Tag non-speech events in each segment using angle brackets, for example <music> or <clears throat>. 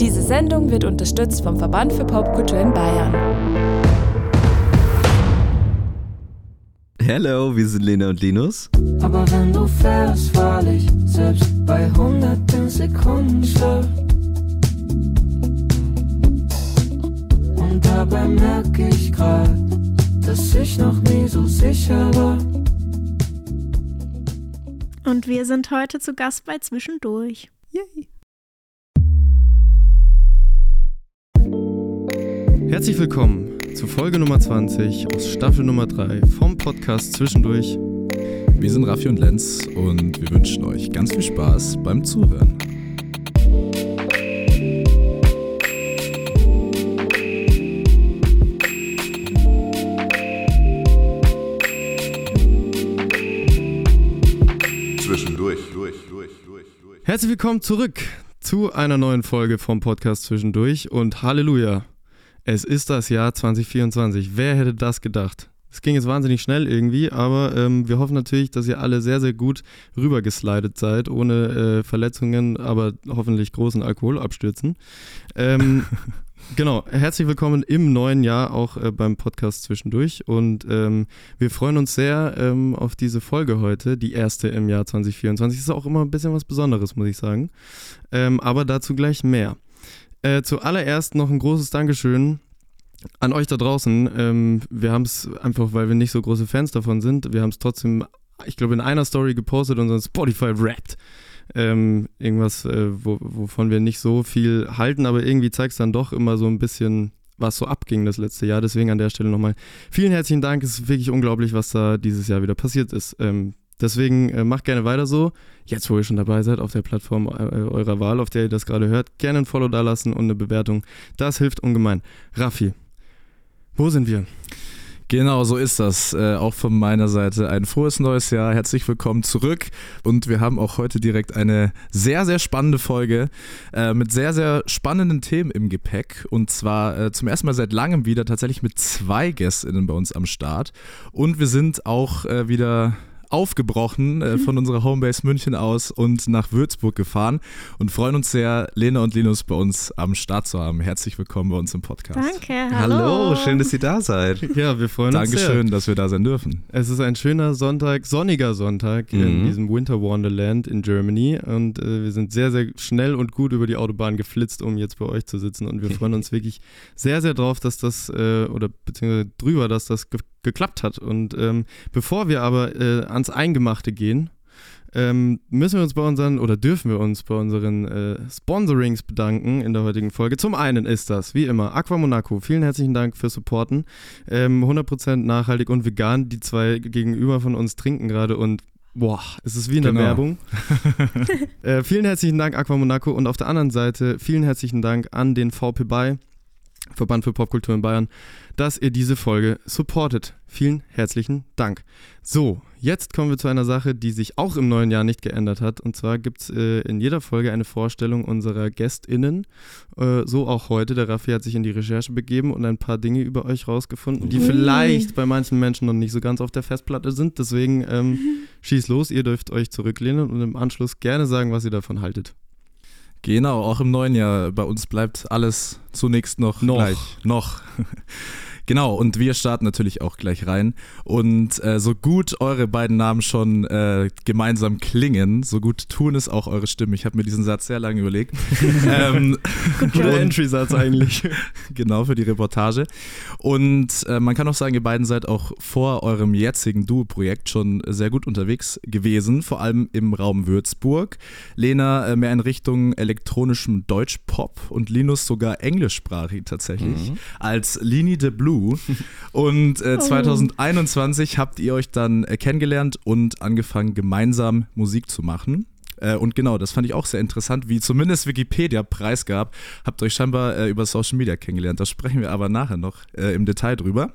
Diese Sendung wird unterstützt vom Verband für Popkultur in Bayern. Hello, wir sind Lena und Linus. Aber wenn du fährst, wahrlich, selbst bei hunderten Sekunden schlaft. Und dabei merke ich grad, dass ich noch nie so sicher war. Und wir sind heute zu Gast bei Zwischendurch. Yay. Herzlich willkommen zu Folge Nummer 20 aus Staffel Nummer 3 vom Podcast Zwischendurch. Wir sind Raffi und Lenz und wir wünschen euch ganz viel Spaß beim Zuhören. Zwischendurch, durch, durch, durch, durch. Herzlich willkommen zurück zu einer neuen Folge vom Podcast Zwischendurch und Halleluja. Es ist das Jahr 2024. Wer hätte das gedacht? Es ging jetzt wahnsinnig schnell irgendwie, aber ähm, wir hoffen natürlich, dass ihr alle sehr, sehr gut rübergeslidet seid, ohne äh, Verletzungen, aber hoffentlich großen Alkoholabstürzen. Ähm, <laughs> genau, herzlich willkommen im neuen Jahr auch äh, beim Podcast zwischendurch und ähm, wir freuen uns sehr ähm, auf diese Folge heute, die erste im Jahr 2024. Ist auch immer ein bisschen was Besonderes, muss ich sagen. Ähm, aber dazu gleich mehr. Äh, zuallererst noch ein großes Dankeschön an euch da draußen. Ähm, wir haben es einfach, weil wir nicht so große Fans davon sind, wir haben es trotzdem, ich glaube, in einer Story gepostet, unseren Spotify Wrapped. Ähm, irgendwas, äh, wo, wovon wir nicht so viel halten, aber irgendwie zeigt es dann doch immer so ein bisschen, was so abging das letzte Jahr. Deswegen an der Stelle nochmal vielen herzlichen Dank. Es ist wirklich unglaublich, was da dieses Jahr wieder passiert ist. Ähm, Deswegen äh, macht gerne weiter so. Jetzt, wo ihr schon dabei seid, auf der Plattform äh, eurer Wahl, auf der ihr das gerade hört, gerne ein Follow da lassen und eine Bewertung. Das hilft ungemein. Raffi, wo sind wir? Genau, so ist das. Äh, auch von meiner Seite ein frohes neues Jahr. Herzlich willkommen zurück. Und wir haben auch heute direkt eine sehr, sehr spannende Folge äh, mit sehr, sehr spannenden Themen im Gepäck. Und zwar äh, zum ersten Mal seit langem wieder tatsächlich mit zwei GästInnen bei uns am Start. Und wir sind auch äh, wieder aufgebrochen äh, von unserer Homebase München aus und nach Würzburg gefahren und freuen uns sehr, Lena und Linus bei uns am Start zu haben. Herzlich willkommen bei uns im Podcast. Danke, hallo. Hallo, schön, dass ihr da seid. Ja, wir freuen uns Dankeschön, sehr. dass wir da sein dürfen. Es ist ein schöner Sonntag, sonniger Sonntag in Mhm. diesem Winter Wonderland in Germany und äh, wir sind sehr, sehr schnell und gut über die Autobahn geflitzt, um jetzt bei euch zu sitzen und wir freuen uns wirklich sehr, sehr drauf, dass das, äh, oder beziehungsweise drüber, dass das geklappt hat und ähm, bevor wir aber äh, ans Eingemachte gehen, ähm, müssen wir uns bei unseren oder dürfen wir uns bei unseren äh, Sponsorings bedanken in der heutigen Folge. Zum einen ist das, wie immer, Aqua Monaco. Vielen herzlichen Dank fürs Supporten. Ähm, 100% nachhaltig und vegan. Die zwei gegenüber von uns trinken gerade und boah, es ist wie in der Genau. Werbung. <laughs> äh, vielen herzlichen Dank, Aqua Monaco. Und auf der anderen Seite vielen herzlichen Dank an den VP Bay, Verband für Popkultur in Bayern, dass ihr diese Folge supportet. Vielen herzlichen Dank. So, jetzt kommen wir zu einer Sache, die sich auch im neuen Jahr nicht geändert hat. Und zwar gibt es äh, in jeder Folge eine Vorstellung unserer GästInnen. Äh, so auch heute. Der Raffi hat sich in die Recherche begeben und ein paar Dinge über euch rausgefunden, die Ui. vielleicht bei manchen Menschen noch nicht so ganz auf der Festplatte sind. Deswegen ähm, <laughs> schieß los, ihr dürft euch zurücklehnen und im Anschluss gerne sagen, was ihr davon haltet. Genau, auch im neuen Jahr. Bei uns bleibt alles zunächst noch, Noch. gleich. Noch. Genau, und wir starten natürlich auch gleich rein. Und äh, so gut eure beiden Namen schon äh, gemeinsam klingen, so gut tun es auch eure Stimmen. Ich habe mir diesen Satz sehr lange überlegt. <laughs> ähm, Guter Entry-Satz eigentlich. <laughs> genau, für die Reportage. Und äh, man kann auch sagen, ihr beiden seid auch vor eurem jetzigen Duo-Projekt schon sehr gut unterwegs gewesen, vor allem im Raum Würzburg. Lena äh, mehr in Richtung elektronischem Deutsch-Pop und Linus sogar englischsprachig tatsächlich, als Lini de Blue. <laughs> Und äh, 2021 habt ihr euch dann äh, kennengelernt und angefangen, gemeinsam Musik zu machen. Äh, Und genau, das fand ich auch sehr interessant, wie zumindest Wikipedia preisgab. Habt euch scheinbar äh, über Social Media kennengelernt. Da sprechen wir aber nachher noch äh, im Detail drüber.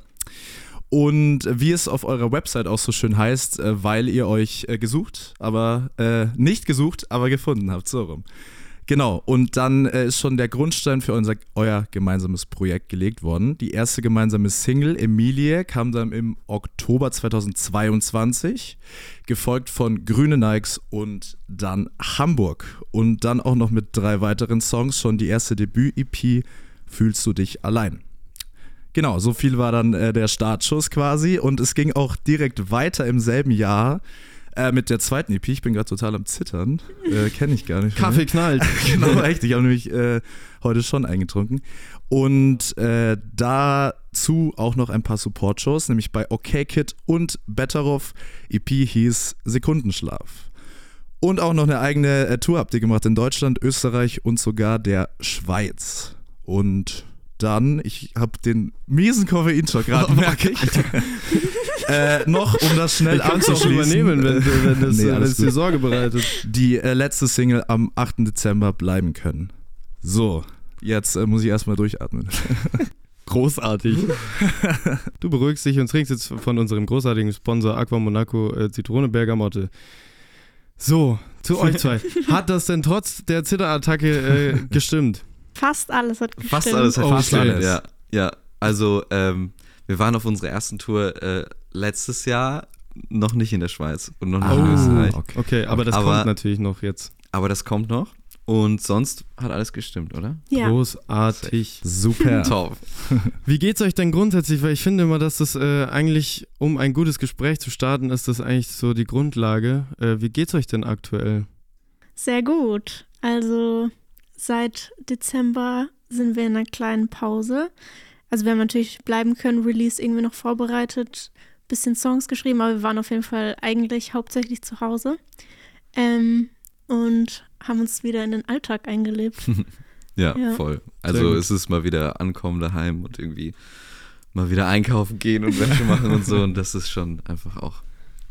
Und wie es auf eurer Website auch so schön heißt, äh, weil ihr euch gesucht, aber nicht gesucht, aber gefunden habt, so rum. Genau, und dann äh, ist schon der Grundstein für unser, euer gemeinsames Projekt gelegt worden. Die erste gemeinsame Single, Emilie, kam dann im Oktober 2022, gefolgt von Grüne Nikes und dann Hamburg. Und dann auch noch mit drei weiteren Songs, schon die erste Debüt-EP, Fühlst du dich allein. Genau, so viel war dann äh, der Startschuss quasi und es ging auch direkt weiter im selben Jahr äh, mit der zweiten EP. Ich bin gerade total am Zittern, äh, kenne ich gar nicht. Kaffee knallt. <laughs> genau, echt. Ich habe nämlich äh, heute schon eingetrunken. Und äh, dazu auch noch ein paar Support-Shows, nämlich bei OK Kid und Betteroff. EP hieß Sekundenschlaf. Und auch noch eine eigene äh, Tour habt ihr gemacht in Deutschland, Österreich und sogar der Schweiz. Und dann, ich habe den miesen Koffeinschock gerade, <laughs> merke ich. <laughs> äh, noch, um das schnell Ich auch abzuschließen. übernehmen, wenn, wenn, <laughs> es, Nee, dir. Sorge bereitet. die äh, letzte Single am 8. Dezember bleiben können. So, jetzt äh, muss ich erstmal durchatmen. Großartig. du beruhigst dich und trinkst jetzt von unserem großartigen Sponsor Aqua Monaco äh, Zitrone Bergamotte. So, zu euch zwei. Hat das denn trotz der Zitterattacke äh, gestimmt? Fast alles hat gestimmt. Fast alles hat Oh, fast alles. Ja, ja. Also ähm, wir waren auf unserer ersten Tour äh, letztes Jahr noch nicht in der Schweiz und noch nicht in Oh, Österreich. okay. Okay, aber das Aber- kommt natürlich noch jetzt. Aber das kommt noch. Und sonst hat alles gestimmt, oder? Ja. Großartig. Super. <laughs> Top. Wie geht's euch denn grundsätzlich? Weil ich finde immer, dass das äh, eigentlich, um ein gutes Gespräch zu starten, ist das eigentlich so die Grundlage. Äh, wie geht's euch denn aktuell? Sehr gut. Also seit Dezember sind wir in einer kleinen Pause. Also wir haben natürlich bleiben können, Release irgendwie noch vorbereitet, bisschen Songs geschrieben, aber wir waren auf jeden Fall eigentlich hauptsächlich zu Hause. Ähm, und haben uns wieder in den Alltag eingelebt. <laughs> Ja, Ja. voll. Also es ist mal wieder ankommen daheim und irgendwie mal wieder einkaufen gehen und Wäsche machen und so. Und das ist schon einfach auch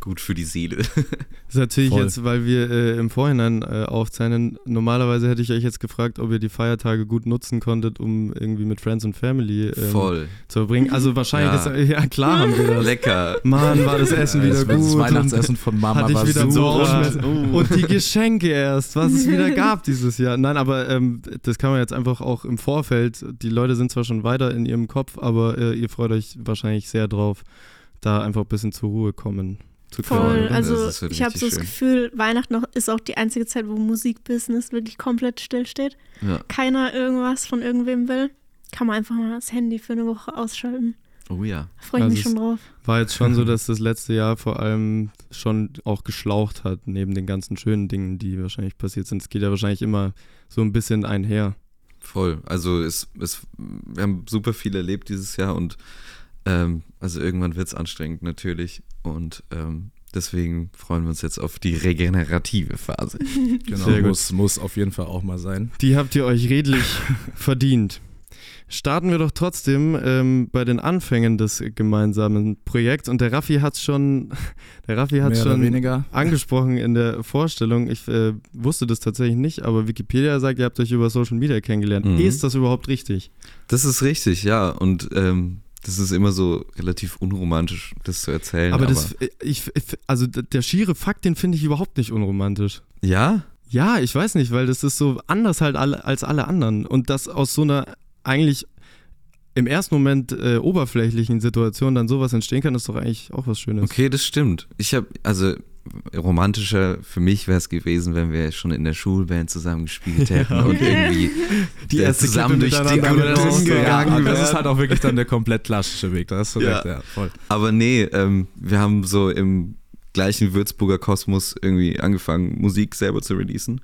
gut für die Seele. Das <laughs> ist natürlich Voll. jetzt, weil wir äh, im Vorhinein äh, aufzeichnen. Normalerweise hätte ich euch jetzt gefragt, ob ihr die Feiertage gut nutzen konntet, um irgendwie mit Friends und Family ähm, Voll. zu verbringen. Also wahrscheinlich, Ja. ist, ja klar haben wir das. Lecker. Mann, war das Essen wieder das, gut. Das Weihnachtsessen von Mama hatte ich war wieder super. Bock. Und die Geschenke erst, was es wieder <laughs> gab dieses Jahr. Nein, aber ähm, das kann man jetzt einfach auch im Vorfeld. Die Leute sind zwar schon weiter in ihrem Kopf, aber äh, ihr freut euch wahrscheinlich sehr drauf, da einfach ein bisschen zur Ruhe kommen. Voll. Das Also ist wirklich ich habe so das. Gefühl, Weihnachten noch ist auch die einzige Zeit, wo Musikbusiness wirklich komplett stillsteht. Ja. Keiner irgendwas von irgendwem will. Kann man einfach mal das Handy für eine Woche ausschalten. Oh ja. Da freue ich Also mich schon drauf. War jetzt schon so, <laughs> dass das letzte Jahr vor allem schon auch geschlaucht hat, neben den ganzen schönen Dingen, die wahrscheinlich passiert sind. Es geht ja wahrscheinlich immer so ein bisschen einher. Voll. Also es, es, wir haben super viel erlebt dieses Jahr und ähm, also irgendwann wird es anstrengend natürlich. Und ähm, deswegen freuen wir uns jetzt auf die regenerative Phase. <laughs> Genau, Sehr gut. muss, muss auf jeden Fall auch mal sein. Die habt ihr euch redlich <laughs> verdient. Starten wir doch trotzdem ähm, bei den Anfängen des gemeinsamen Projekts. Und der Raffi hat schon, <laughs> der Raffi hat Mehr schon weniger. angesprochen in der Vorstellung. Ich äh, wusste das tatsächlich nicht, aber Wikipedia sagt, ihr habt euch über Social Media kennengelernt. Mhm. Ist das überhaupt richtig? Das ist richtig, ja. Und ähm, das ist immer so relativ unromantisch, das zu erzählen. Aber, das, äh, ich, also der schiere Fakt, den finde ich überhaupt nicht unromantisch. ja, Ja, ich weiß nicht, weil das ist so anders halt alle, als alle anderen. Und das aus so einer eigentlich im ersten Moment äh, oberflächlichen Situation dann sowas entstehen kann, ist doch eigentlich auch was Schönes. okay, das stimmt. Ich habe, also romantischer für mich wäre es gewesen, wenn wir schon in der Schulband zusammen gespielt hätten und irgendwie <laughs> Die erste zusammen durch die Gurten ja. gegangen aber das ist halt auch wirklich dann der komplett klassische Weg. Da hast du Ja. recht, ja, voll. Aber nee, ähm, wir haben so im gleichen Würzburger Kosmos irgendwie angefangen, Musik selber zu releasen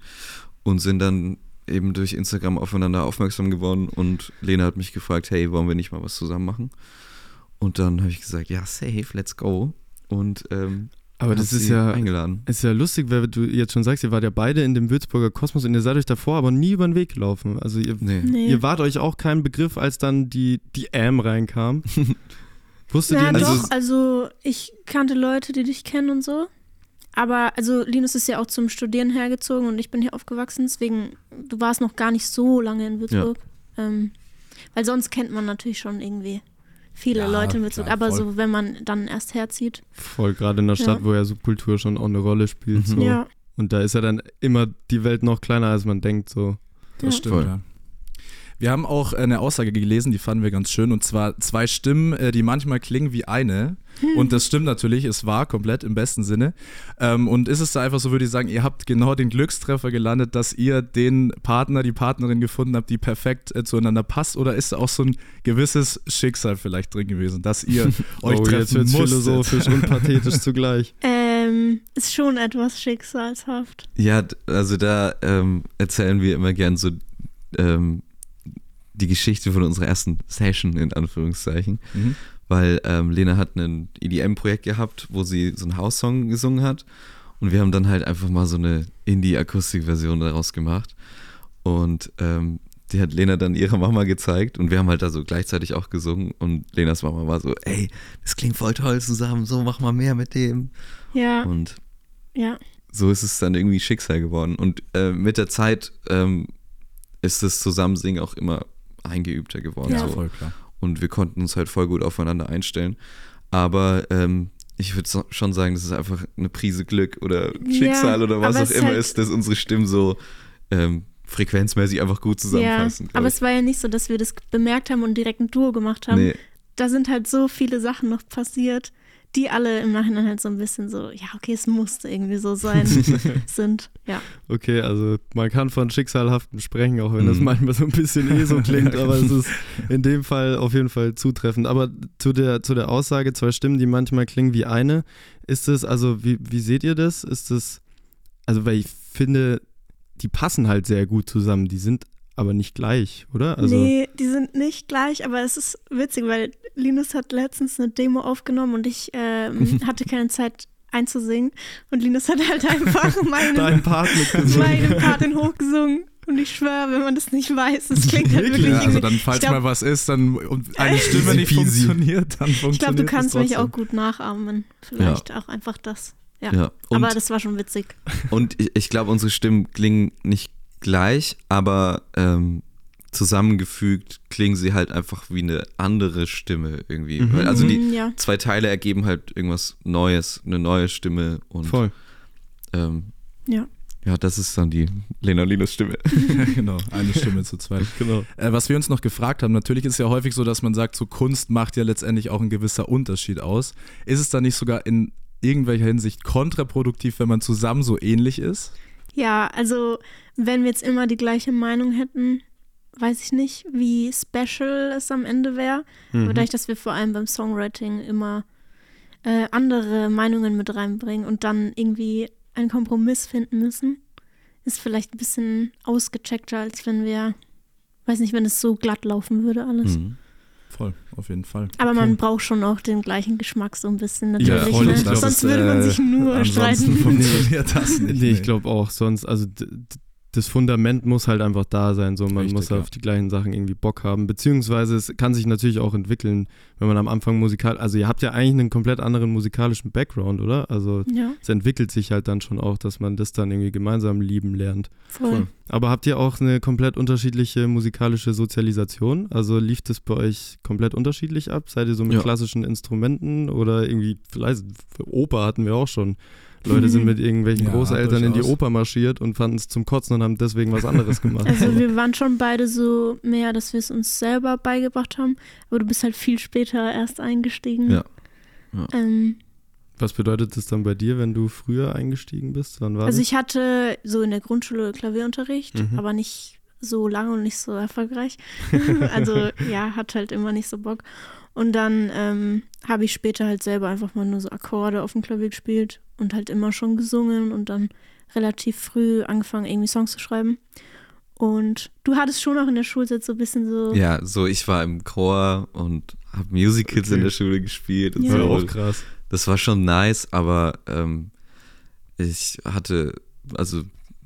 und sind dann eben durch Instagram aufeinander aufmerksam geworden und Lena hat mich gefragt, hey, wollen wir nicht mal was zusammen machen? Und dann habe ich gesagt, ja, safe, let's go. Und ähm, Aber das ist ja, eingeladen. ist ja lustig, weil du jetzt schon sagst, ihr wart ja beide in dem Würzburger Kosmos und ihr seid euch davor aber nie über den Weg gelaufen. Also ihr, Nee. Nee. ihr wart euch auch kein Begriff, als dann die, die Am reinkam. <laughs> Wusstet Ja, ihr nicht? doch, also ich kannte Leute, die dich kennen und so. Aber also Linus ist ja auch zum Studieren hergezogen und ich bin hier aufgewachsen, deswegen, du warst noch gar nicht so lange in Würzburg. Ähm, weil sonst kennt man natürlich schon irgendwie viele Ja, Leute in Würzburg, klar, aber voll. so, wenn man dann erst herzieht. Voll, gerade in der Stadt, Ja. wo ja Subkultur schon auch eine Rolle spielt. Mhm. So. Ja. Und da ist ja dann immer die Welt noch kleiner, als man denkt. So. Das Ja. stimmt, Voll. Wir haben auch eine Aussage gelesen, die fanden wir ganz schön, und zwar zwei Stimmen, äh, die manchmal klingen wie eine. Und das stimmt natürlich, es war komplett im besten Sinne. Ähm, und ist es da einfach so, würde ich sagen, ihr habt genau den Glückstreffer gelandet, dass ihr den Partner, die Partnerin gefunden habt, die perfekt äh, zueinander passt? Oder ist da auch so ein gewisses Schicksal vielleicht drin gewesen, dass ihr <laughs> euch oh, jetzt treffen musstet? philosophisch und pathetisch <laughs> zugleich. Ähm, ist schon etwas schicksalshaft. Ja, also da ähm, erzählen wir immer gern so ähm, die Geschichte von unserer ersten Session, in Anführungszeichen. Mhm. Weil ähm, Lena hat ein EDM-Projekt gehabt, wo sie so einen House-Song gesungen hat. Und wir haben dann halt einfach mal so eine Indie-Akustik-Version daraus gemacht. Und ähm, die hat Lena dann ihrer Mama gezeigt und wir haben halt da so gleichzeitig auch gesungen und Lenas Mama war so, ey, das klingt voll toll zusammen, so mach mal mehr mit dem. Ja, Und ja. so ist es dann irgendwie Schicksal geworden. Und äh, mit der Zeit ähm, ist das Zusammensingen auch immer eingeübter geworden. Ja, so. voll klar. Und wir konnten uns halt voll gut aufeinander einstellen. Aber ähm, ich würde so, schon sagen, das ist einfach eine Prise Glück oder Schicksal Ja, oder was auch immer halt- ist, dass unsere Stimmen so ähm, frequenzmäßig einfach gut Ja, zusammenpassen. glaub aber es war ja nicht so, dass wir das bemerkt haben und direkt ein Duo gemacht haben. nee, Da sind halt so viele Sachen noch passiert, die alle im Nachhinein halt so ein bisschen so, ja, okay, es musste irgendwie so sein, <laughs> sind. Ja. Okay, also man kann von Schicksalhaften sprechen, auch wenn das Mhm. manchmal so ein bisschen eh so klingt, <laughs> aber es genau. ist in dem Fall auf jeden Fall zutreffend. Aber zu der, zu der Aussage, zwei Stimmen, die manchmal klingen wie eine, ist es, also wie, wie seht ihr das? Ist es, also weil ich finde, die passen halt sehr gut zusammen, die sind aber nicht gleich, oder? Also, nee, die sind nicht gleich, aber es ist witzig, weil Linus hat letztens eine Demo aufgenommen und ich ähm, <laughs> hatte keine Zeit einzusingen. Und Linus hat halt einfach <laughs> meinen, Part <laughs> meinen Part in hochgesungen. Und ich schwöre, wenn man das nicht weiß, das klingt halt wirklich Ja, also dann, falls glaub- mal was ist, dann und eine Stimme nicht funktioniert, dann funktioniert Ich glaube, du kannst mich auch gut nachahmen. Vielleicht auch einfach das. Ja. ja. Und, aber das war schon witzig. und ich, ich glaube, unsere Stimmen klingen nicht gleich, aber ähm, zusammengefügt klingen sie halt einfach wie eine andere Stimme irgendwie. Mhm. Also die Mhm, ja. zwei Teile ergeben halt irgendwas Neues, eine neue Stimme und Voll. Ähm, Ja. Ja, das ist dann die Lena Linus Stimme. <laughs> genau, eine Stimme zu zweit. <laughs> Genau. Äh, was wir uns noch gefragt haben, natürlich ist es ja häufig so, dass man sagt, so Kunst macht ja letztendlich auch ein gewisser Unterschied aus. Ist es dann nicht sogar in irgendwelcher Hinsicht kontraproduktiv, wenn man zusammen so ähnlich ist? Ja, also wenn wir jetzt immer die gleiche Meinung hätten, weiß ich nicht, wie special es am Ende wäre. Mhm. Aber dadurch, dass wir vor allem beim Songwriting immer äh, andere Meinungen mit reinbringen und dann irgendwie einen Kompromiss finden müssen, ist vielleicht ein bisschen ausgecheckter, als wenn wir, weiß nicht, wenn es so glatt laufen würde alles. Mhm. Voll, auf jeden Fall. Aber Okay. man braucht schon auch den gleichen Geschmack so ein bisschen natürlich. Ja, voll, ne? ich glaub, Sonst das, würde man äh, sich nur <laughs> ansonsten streiten. funktioniert das nicht. Nee, ich glaube auch, sonst, also das Fundament muss halt einfach da sein, so man Richtig, muss ja. auf die gleichen Sachen irgendwie Bock haben, beziehungsweise es kann sich natürlich auch entwickeln, wenn man am Anfang musikal, also ihr habt ja eigentlich einen komplett anderen musikalischen Background, oder? Also Ja, es entwickelt sich halt dann schon auch, dass man das dann irgendwie gemeinsam lieben lernt. voll. Aber habt ihr auch eine komplett unterschiedliche musikalische Sozialisation? Also lief das bei euch komplett unterschiedlich ab? Seid ihr so mit Ja. klassischen Instrumenten oder irgendwie, vielleicht Oper hatten wir auch schon. Leute sind mit irgendwelchen Ja, Großeltern in die durchaus. Oper marschiert und fanden es zum Kotzen und haben deswegen was anderes <laughs> gemacht. Also wir waren schon beide so mehr, dass wir es uns selber beigebracht haben, aber du bist halt viel später erst eingestiegen. Ja. Ja. Ähm, was bedeutet das dann bei dir, wenn du früher eingestiegen bist? Wann war also das? ich hatte so in der Grundschule Klavierunterricht, Mhm. aber nicht so lange und nicht so erfolgreich. <laughs> <laughs> also ja, hat halt immer nicht so Bock. Und dann ähm, habe ich später halt selber einfach mal nur so Akkorde auf dem Klavier gespielt und halt immer schon gesungen und dann relativ früh angefangen, irgendwie Songs zu schreiben. Und du hattest schon auch in der Schulzeit so ein bisschen so. Ja, so ich war im Chor und habe Musicals in Okay. der Schule gespielt und Ja. ja, so. auch krass. Das war schon nice, aber ähm, ich hatte also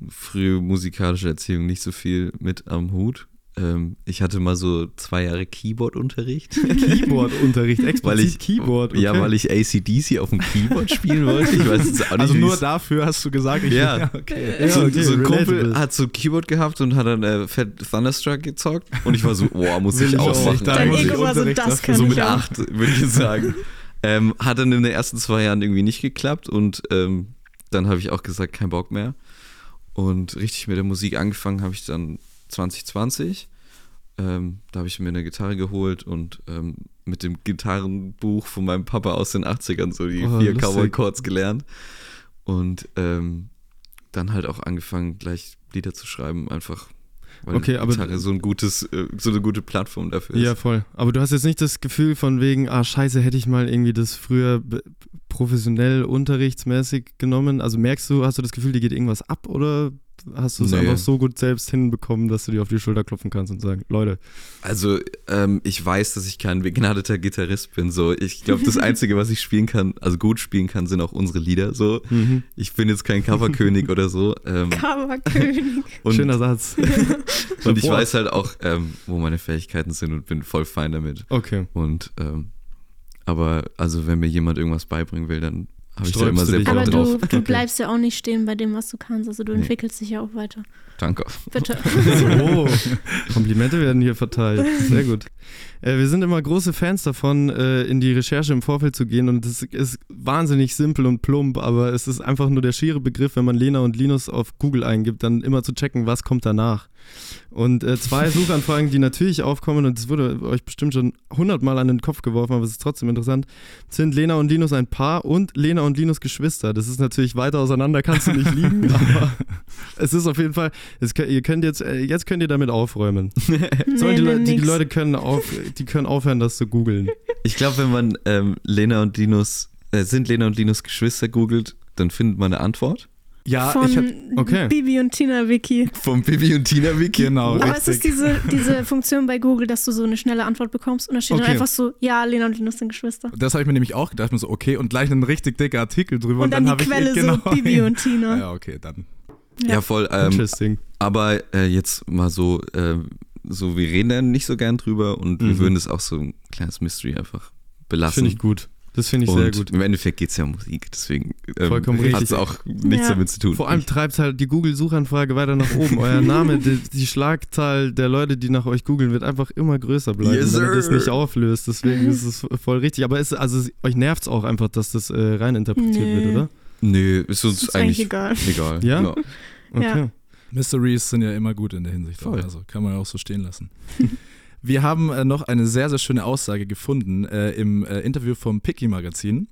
frühe musikalische Erziehung nicht so viel mit am Hut. Ähm, ich hatte mal so zwei Jahre Keyboard-Unterricht. Keyboard-Unterricht, explizit <laughs> Weil ich, Keyboard. Okay. Ja, weil ich ACDC auf dem Keyboard spielen wollte. Ich weiß jetzt auch nicht, Also nur dafür hast du gesagt, ich Ja. <laughs> okay. Ja, so, okay, so ein Kumpel hat so Keyboard gehabt und hat dann äh, Fett Thunderstruck gezockt und ich war so, boah, muss ich ich auch machen. Dein Ego war so, das kann so mit acht, würde ich sagen. ähm, hat dann in den ersten zwei Jahren irgendwie nicht geklappt und ähm, dann habe ich auch gesagt, kein Bock mehr. Und richtig mit der Musik angefangen habe ich dann 2020. Ähm, da habe ich mir eine Gitarre geholt und ähm, mit dem Gitarrenbuch von meinem Papa aus den 80ern so die Oh, vier lustig. Cowboy Chords gelernt. Und ähm, dann halt auch angefangen, gleich Lieder zu schreiben, einfach weil Okay, aber- Gitarre so ein gutes, äh, so eine gute Plattform dafür ist. Ja, voll. Aber du hast jetzt nicht das Gefühl von wegen, ah, scheiße, hätte ich mal irgendwie das früher professionell unterrichtsmäßig genommen. Also merkst du, hast du das Gefühl, dir geht irgendwas ab oder hast du es Nee. einfach so gut selbst hinbekommen, dass du dir auf die Schulter klopfen kannst und sagen, Leute, Also, ähm, ich weiß, dass ich kein begnadeter Gitarrist bin. So, ich glaube, das Einzige, was ich spielen kann, also gut spielen kann, sind auch unsere Lieder. So, mhm. ich bin jetzt kein Coverkönig oder so. Ähm, Coverkönig. <laughs> und, schöner Satz. <laughs> und ich weiß halt auch, ähm, wo meine Fähigkeiten sind und bin voll fein damit. Okay. Und ähm, aber also, wenn mir jemand irgendwas beibringen will, dann habe ich Sträubst immer du sehr Bock Aber drauf. du, du Okay. bleibst ja auch nicht stehen bei dem, was du kannst. Also du Nee. entwickelst dich ja auch weiter. Danke. Bitte. So, <laughs> <laughs> Komplimente werden hier verteilt. Sehr gut. Äh, wir sind immer große Fans davon, äh, in die Recherche im Vorfeld zu gehen und es ist wahnsinnig simpel und plump, aber es ist einfach nur der schiere Begriff, wenn man Lena und Linus auf Google eingibt, dann immer zu checken, was kommt danach. Und äh, zwei Suchanfragen, die natürlich aufkommen, und es wurde euch bestimmt schon hundertmal an den Kopf geworfen, aber es ist trotzdem interessant, sind Lena und Linus ein Paar und Lena und Linus Geschwister. Das ist natürlich weiter auseinander, kannst du nicht liegen, <laughs> aber es ist auf jeden Fall, es, ihr könnt jetzt, äh, jetzt könnt ihr damit aufräumen. <laughs> Sollen die, nee, Leute, die, die. Leute können, auf, die können aufhören, das zu googeln. Ich glaube, wenn man ähm, Lena und Linus, äh, sind Lena und Linus Geschwister googelt, dann findet man eine Antwort. Ja, Von ich hab, okay. Bibi und Tina Wiki. Vom Bibi und Tina Wiki. genau, Aber es ist richtig. diese, diese Funktion bei Google, dass du so eine schnelle Antwort bekommst und da steht Okay. dann einfach so, ja, Lena und Linus sind Geschwister. Das habe ich mir nämlich auch gedacht, mir so, okay, und gleich ein richtig dicker Artikel drüber. Und, dann, hab die ich, Quelle genau, so, Bibi und Tina. Ja, okay, dann. Ja, voll. Ähm, Interesting. aber äh, jetzt mal so, äh, so, wir reden da nicht so gern drüber und Mhm. wir würden es auch so ein kleines Mystery einfach belassen. Finde ich gut. Das finde ich und sehr gut. im Endeffekt geht es ja um Musik, deswegen Vollkommen ähm, hat es auch nichts Ja. damit zu tun. Vor allem treibt halt die Google-Suchanfrage weiter nach oben. Euer <laughs> Name, die, die Schlagzahl der Leute, die nach euch googeln, wird einfach immer größer bleiben, Yes, wenn ihr das nicht auflöst. Deswegen ist es <laughs> voll richtig. Aber es, also, es- euch nervt es auch einfach, dass das äh, reininterpretiert Nö. wird, oder? Nö, ist uns ist eigentlich, eigentlich egal. egal. Ja? Okay. Mysteries sind ja immer gut in der Hinsicht. Voll. Also kann man ja auch so stehen lassen. <laughs> Wir haben äh, noch eine sehr, sehr schöne Aussage gefunden äh, im äh, Interview vom Picky Magazin.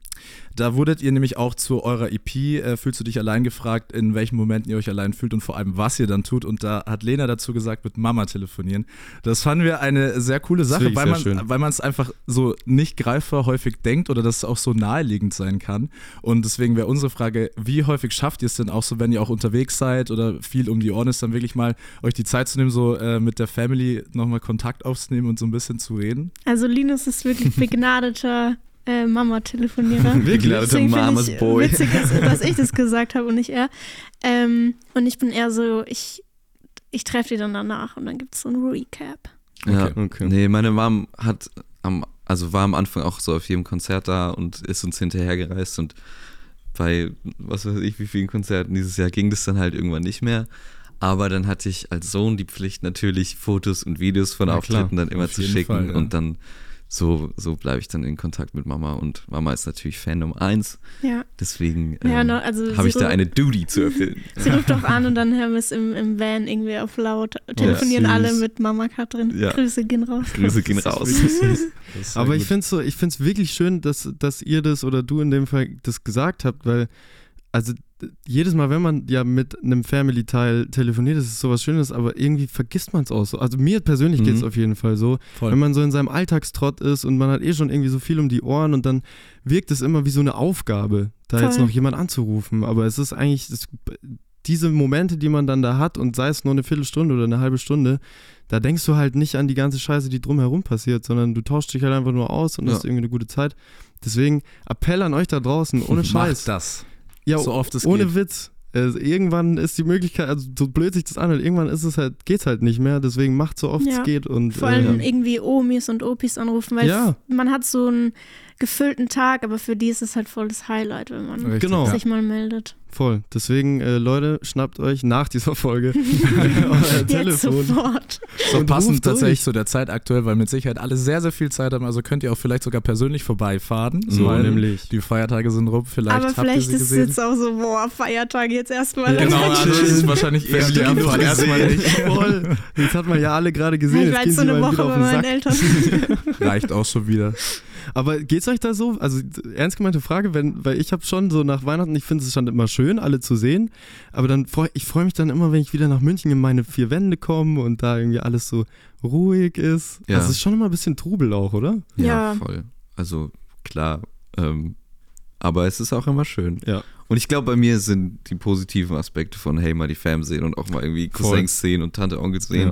Da wurdet ihr nämlich auch zu eurer EP äh, Fühlst du dich allein gefragt, in welchen Momenten ihr euch allein fühlt und vor allem, was ihr dann tut. Und da hat Lena dazu gesagt, mit Mama telefonieren. Das fanden wir eine sehr coole Sache, weil man, schön. weil man es einfach so nicht greifbar häufig denkt oder dass es auch so naheliegend sein kann. Und deswegen wäre unsere Frage, wie häufig schafft ihr es denn auch so, wenn ihr auch unterwegs seid oder viel um die Ohren ist, dann wirklich mal euch die Zeit zu nehmen, so äh, mit der Family nochmal Kontakt aufzunehmen und so ein bisschen zu reden? Also Linus ist wirklich begnadeter äh, Mama-Telefonierer. <laughs> Wirklich? Begnadeter Deswegen finde Mamas ich Boy. witzig, dass, <laughs> dass ich das gesagt habe und nicht er. Ähm, und ich bin eher so, ich, ich treffe die dann danach und dann gibt es so ein Recap. Ja, Okay, okay. nee, meine Mom hat am, also war am Anfang auch so auf jedem Konzert da und ist uns hinterhergereist und bei was weiß ich wie vielen Konzerten dieses Jahr ging das dann halt irgendwann nicht mehr. Aber dann hatte ich als Sohn die Pflicht natürlich Fotos und Videos von Na klar, Auftritten dann immer zu schicken Fall, ja. und dann so, so bleibe ich dann in Kontakt mit Mama und Mama ist natürlich Fan Nummer eins, Ja, deswegen ja ähm, no, also habe ich da eine Duty zu erfüllen. Sie ruft auch an und dann hören wir es im, im Van irgendwie auf laut. Telefonieren süß. alle mit Mama Katrin. Ja. Grüße gehen raus. Grüße gehen raus. <laughs> Aber ich finde es so, ich wirklich schön, dass, dass ihr das oder du in dem Fall das gesagt habt, weil, also jedes Mal, wenn man ja mit einem Family-Teil telefoniert, das ist sowas Schönes, aber irgendwie vergisst man es auch so. Also mir persönlich Mhm. geht es auf jeden Fall so. Voll. Wenn man so in seinem Alltagstrott ist und man hat eh schon irgendwie so viel um die Ohren und dann wirkt es immer wie so eine Aufgabe, da jetzt Voll. noch jemand anzurufen. Aber es ist eigentlich, das, diese Momente, die man dann da hat und sei es nur eine Viertelstunde oder eine halbe Stunde, da denkst du halt nicht an die ganze Scheiße, die drumherum passiert, sondern du tauschst dich halt einfach nur aus und Ja. hast irgendwie eine gute Zeit. Deswegen Appell an euch da draußen, ohne <laughs> Scheiß. Macht das. Ja, so oft es ohne geht. Witz. Also irgendwann ist die Möglichkeit, also so blöd sich das anhört, irgendwann ist es halt, geht's halt nicht mehr, deswegen macht so oft Ja. es geht und Vor allem äh, irgendwie Omis und Opis anrufen, weil Ja. man hat so ein, gefüllten Tag, aber für die ist es halt voll das Highlight, wenn man Richtig, Genau. Ja. sich mal meldet. Voll. Deswegen, äh, Leute, schnappt euch nach dieser Folge <laughs> <laughs> euer Jetzt Telefon. sofort. So Und passend tatsächlich zu der Zeit aktuell, weil mit Sicherheit alle sehr, sehr viel Zeit haben. Also könnt ihr auch vielleicht sogar persönlich vorbeifahren. So weil nämlich. Die Feiertage sind rum, vielleicht aber habt ihr vielleicht sie ist es gesehen. jetzt auch so, boah, Feiertage jetzt erstmal. Ja, Genau, also das ist wahrscheinlich eher genug Fall. Erstmal nicht. Voll. Jetzt hat man ja alle gerade gesehen. ich war jetzt so eine Woche bei meinen Sack. Eltern. <laughs> Reicht auch schon wieder. Aber geht's euch da so? Also ernst gemeinte Frage, wenn, weil ich habe schon so nach Weihnachten, ich finde es schon immer schön, alle zu sehen, aber dann freu, ich freue mich dann immer, wenn ich wieder nach München in meine vier Wände komme und da irgendwie alles so ruhig ist. Ja. Das ist schon immer ein bisschen Trubel auch, oder? Ja, Ja. voll. Also klar. Ähm, aber es ist auch immer schön. Ja. Und ich glaube, bei mir sind die positiven Aspekte von Hey, mal die Fam sehen und auch mal irgendwie Voll. Cousins sehen und Tante, Onkel sehen,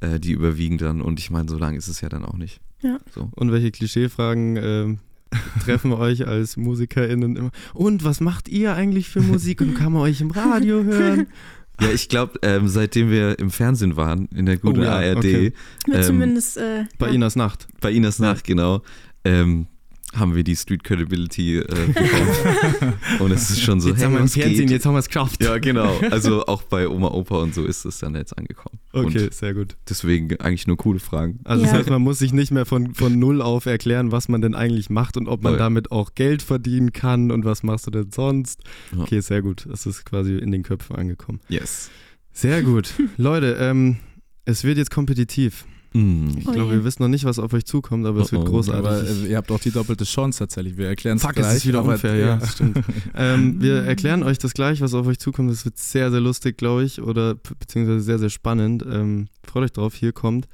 äh, die überwiegen dann. Und ich meine, so lange ist es ja dann auch nicht. Ja. So. Und welche Klischeefragen ähm, <laughs> treffen euch als MusikerInnen immer? Und was macht ihr eigentlich für Musik und kann man euch im Radio hören? <laughs> Ja, ich glaube, ähm, seitdem wir im Fernsehen waren, in der guten Oh ja, ARD, okay. Ähm, zumindest äh, Bei ja. Inas Nacht. bei Inas Nacht, genau, ähm, haben wir die Street Credibility äh, bekommen. <laughs> und es ist schon so, jetzt hey, haben wir im was Fernsehen, geht? jetzt haben wir es geschafft. Ja, genau. <laughs> Also auch bei Oma, Opa und so ist es dann jetzt angekommen. Okay, Und sehr gut. deswegen eigentlich nur coole Fragen. Also das Ja. heißt, man muss sich nicht mehr von, von null auf erklären, was man denn eigentlich macht und ob man Voll. damit auch Geld verdienen kann und was machst du denn sonst. Ja. Okay, sehr gut. Das ist quasi in den Köpfen angekommen. Yes. Sehr gut. <laughs> Leute, ähm, es wird jetzt kompetitiv. Mm. Ich Oh glaube, wir wissen noch nicht, was auf euch zukommt, aber es wird Oh oh. großartig. Aber äh, ihr habt auch die doppelte Chance tatsächlich. Wir erklären es Fuck, gleich. es ist wieder unfair, ja, das <laughs> stimmt. ähm, wir <laughs> erklären euch das gleich, was auf euch zukommt. Das wird sehr, sehr lustig, glaube ich, oder beziehungsweise sehr, sehr spannend. Ähm, freut euch drauf, hier kommt,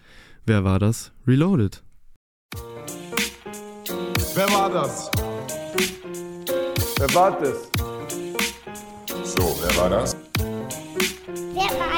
wer war das? Reloaded. Wer war das? Wer war das? So, wer war das? Wer war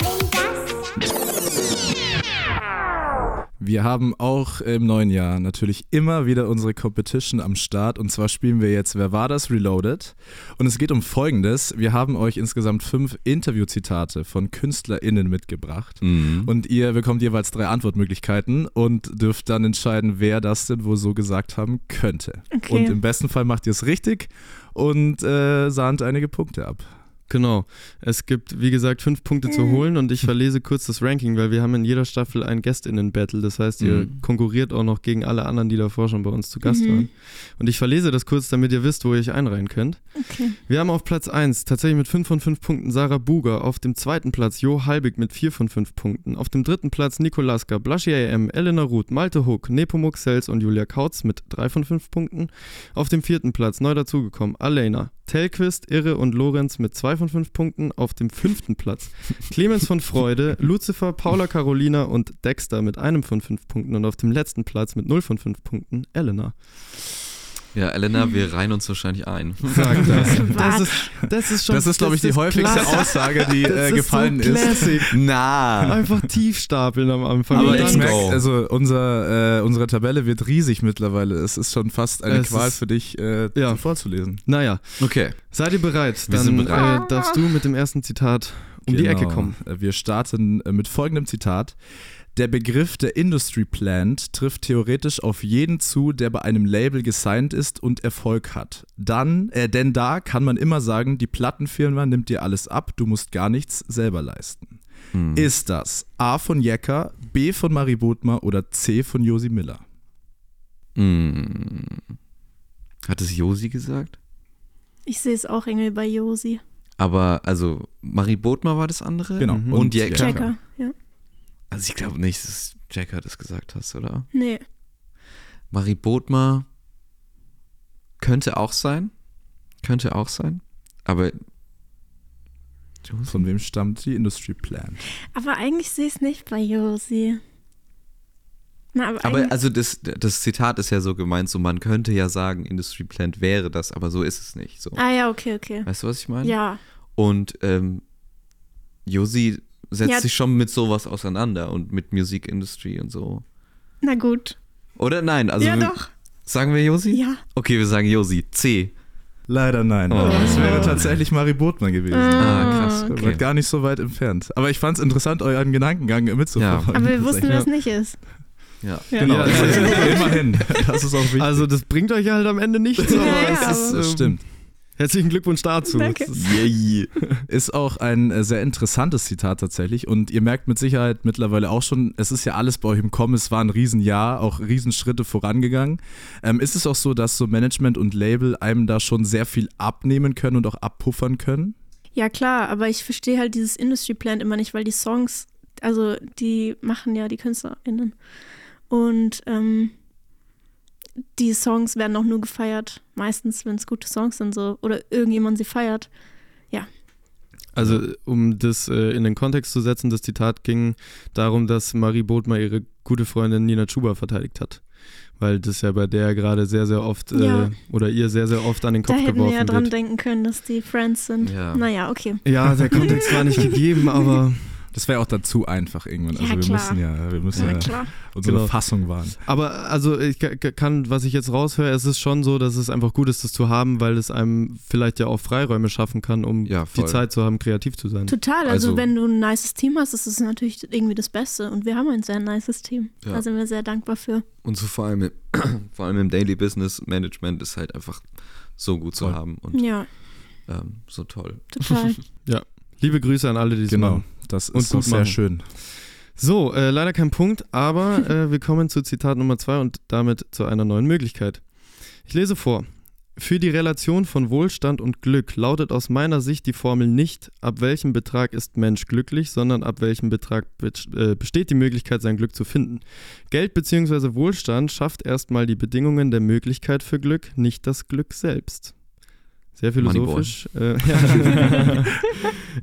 Wir haben auch im neuen Jahr natürlich immer wieder unsere Competition am Start und zwar spielen wir jetzt Wer war das Reloaded und es geht um folgendes. Wir haben euch insgesamt fünf Interviewzitate von KünstlerInnen mitgebracht Mm. und ihr bekommt jeweils drei Antwortmöglichkeiten und dürft dann entscheiden, wer das denn wohl so gesagt haben könnte. Okay. Und im besten Fall macht ihr es richtig und äh, sahnt einige Punkte ab. Genau. Es gibt, wie gesagt, fünf Punkte zu holen und ich verlese kurz das Ranking, weil wir haben in jeder Staffel ein GästInnen-Battle. Das heißt, ihr Mhm. konkurriert auch noch gegen alle anderen, die davor schon bei uns zu Gast Mhm. waren. Und ich verlese das kurz, damit ihr wisst, wo ihr euch einreihen könnt. Okay. Wir haben auf Platz 1 tatsächlich mit 5 von 5 Punkten Sarah Buger, auf dem zweiten Platz Jo Halbig mit 4 von 5 Punkten, auf dem dritten Platz Nikolaska, Blaschi AM, Elena Ruth, Malte Hook, Nepomuk Sels und Julia Kautz mit 3 von 5 Punkten, auf dem vierten Platz neu dazugekommen Alena, Telquist, Irre und Lorenz mit 2 von 5 Punkten, auf dem fünften Platz Clemens von Freude, Lucifer, Paula Carolina und Dexter mit einem von 5 Punkten und auf dem letzten Platz mit 0 von 5 Punkten Elena. Ja, Elena, wir reihen uns wahrscheinlich ein. <laughs> Sag <laughs> das. Das ist, das ist schon Das ist, glaube ich, die häufigste Klasse. Aussage, die Das äh, ist gefallen so ist. Classic. Na. Einfach tief stapeln am Anfang. Aber ich merke, also unser, äh, unsere Tabelle wird riesig mittlerweile. Es ist schon fast eine Es Qual ist- für dich äh, Ja. vorzulesen. Naja, Okay. seid ihr bereit? Wir Dann sind bereit. Äh, darfst du mit dem ersten Zitat um die Ecke Genau. kommen. Wir starten äh, mit folgendem Zitat. Der Begriff der Industry Plant trifft theoretisch auf jeden zu, der bei einem Label gesigned ist und Erfolg hat. Dann, äh, denn da kann man immer sagen, die Plattenfirma nimmt dir alles ab, du musst gar nichts selber leisten. Hm. Ist das A von Jecker, B von Marie Bodmer oder C von Josi Miller? Mm. Hat es Josi gesagt? Ich sehe es auch irgendwie bei Josi. Aber, also, Marie Bodmer war das andere? Genau. Mhm. Und Jecker. Checker. Also, ich glaube nicht, dass Jacker das gesagt hast, oder? Nee. Marie Bodmer könnte auch sein. Könnte auch sein. Aber. Von wem stammt die Industry Plant? Aber eigentlich sehe ich es nicht bei Josi. Na, aber, Aber also das, das Zitat ist ja so gemeint, so man könnte ja sagen, Industry Plant wäre das, aber so ist es nicht. So. Ah ja, okay, okay. Weißt du, was ich meine? Ja. Und ähm, Josi setzt Ja. sich schon mit sowas auseinander und mit Music Industry und so. Na gut. Oder nein? Also ja, wir- doch. Sagen wir Josi? Ja. Okay, wir sagen Josi. C. Leider nein. Oh. Es wäre tatsächlich Marie Bodmer gewesen. Ah, krass. okay. Wird gar nicht so weit entfernt. Aber ich fand es interessant, euren Gedankengang mitzuverfolgen. Aber wir wussten, es nicht ist. Ja. Ja. Genau, Ja, ja. <laughs> immerhin. <laughs> Das ist auch wichtig. Also das bringt euch halt am Ende nichts, <laughs> aber Ja, es ja, ist, das ähm, stimmt. Herzlichen Glückwunsch dazu. Danke. Ist- Yay. Ist auch ein äh, sehr interessantes Zitat tatsächlich. Und ihr merkt mit Sicherheit mittlerweile auch schon, es ist ja alles bei euch im Kommen. Es war ein Riesenjahr, auch Riesenschritte vorangegangen. Ähm, ist es auch so, dass so Management und Label einem da schon sehr viel abnehmen können und auch abpuffern können? Ja, klar, aber ich verstehe halt dieses Industry Plan immer nicht, weil die Songs, also die machen ja die KünstlerInnen. Und ähm, die Songs werden auch nur gefeiert, meistens, wenn es gute Songs sind, so, oder irgendjemand sie feiert. Also um das äh, in den Kontext zu setzen, das Zitat ging darum, dass Marie Bodmer ihre gute Freundin Nina Chuba verteidigt hat. Weil das ja bei der gerade sehr, sehr oft äh, Ja. oder ihr sehr, sehr oft an den Da Kopf hätten wir geworfen ja dran wird. denken können, dass die Friends sind. Ja. Naja, okay. Ja, der Kontext war nicht gegeben, aber, <laughs> Das wäre auch dann zu einfach irgendwann. Also Ja, wir klar. müssen ja, wir müssen Ja, ja, unsere Genau. Fassung wahren. aber also ich ka- ka- kann, was ich jetzt raushöre, es ist schon so, dass es einfach gut ist, das zu haben, weil es einem vielleicht ja auch Freiräume schaffen kann, um Ja, die. Zeit zu haben, kreativ zu sein. Total, also, Also- wenn du ein nices Team hast, ist es natürlich irgendwie das Beste. Und wir haben ein sehr nices Team. Ja. Da sind wir sehr dankbar für. Und so vor allem, <clears throat> vor allem im Daily Business Management ist halt einfach so gut zu Voll. haben und Ja, ähm, so toll. total. <laughs> Liebe Grüße an alle, die es Genau, machen. Das ist doch sehr machen. schön. So, äh, leider kein Punkt, aber <laughs> äh, wir kommen zu Zitat Nummer zwei und damit zu einer neuen Möglichkeit. Ich lese vor. Für die Relation von Wohlstand und Glück lautet aus meiner Sicht die Formel nicht, ab welchem Betrag ist Mensch glücklich, sondern ab welchem Betrag be äh, besteht die Möglichkeit, sein Glück zu finden. Geld bzw. Wohlstand schafft erstmal die Bedingungen der Möglichkeit für Glück, nicht das Glück selbst. Sehr philosophisch. Äh, ja.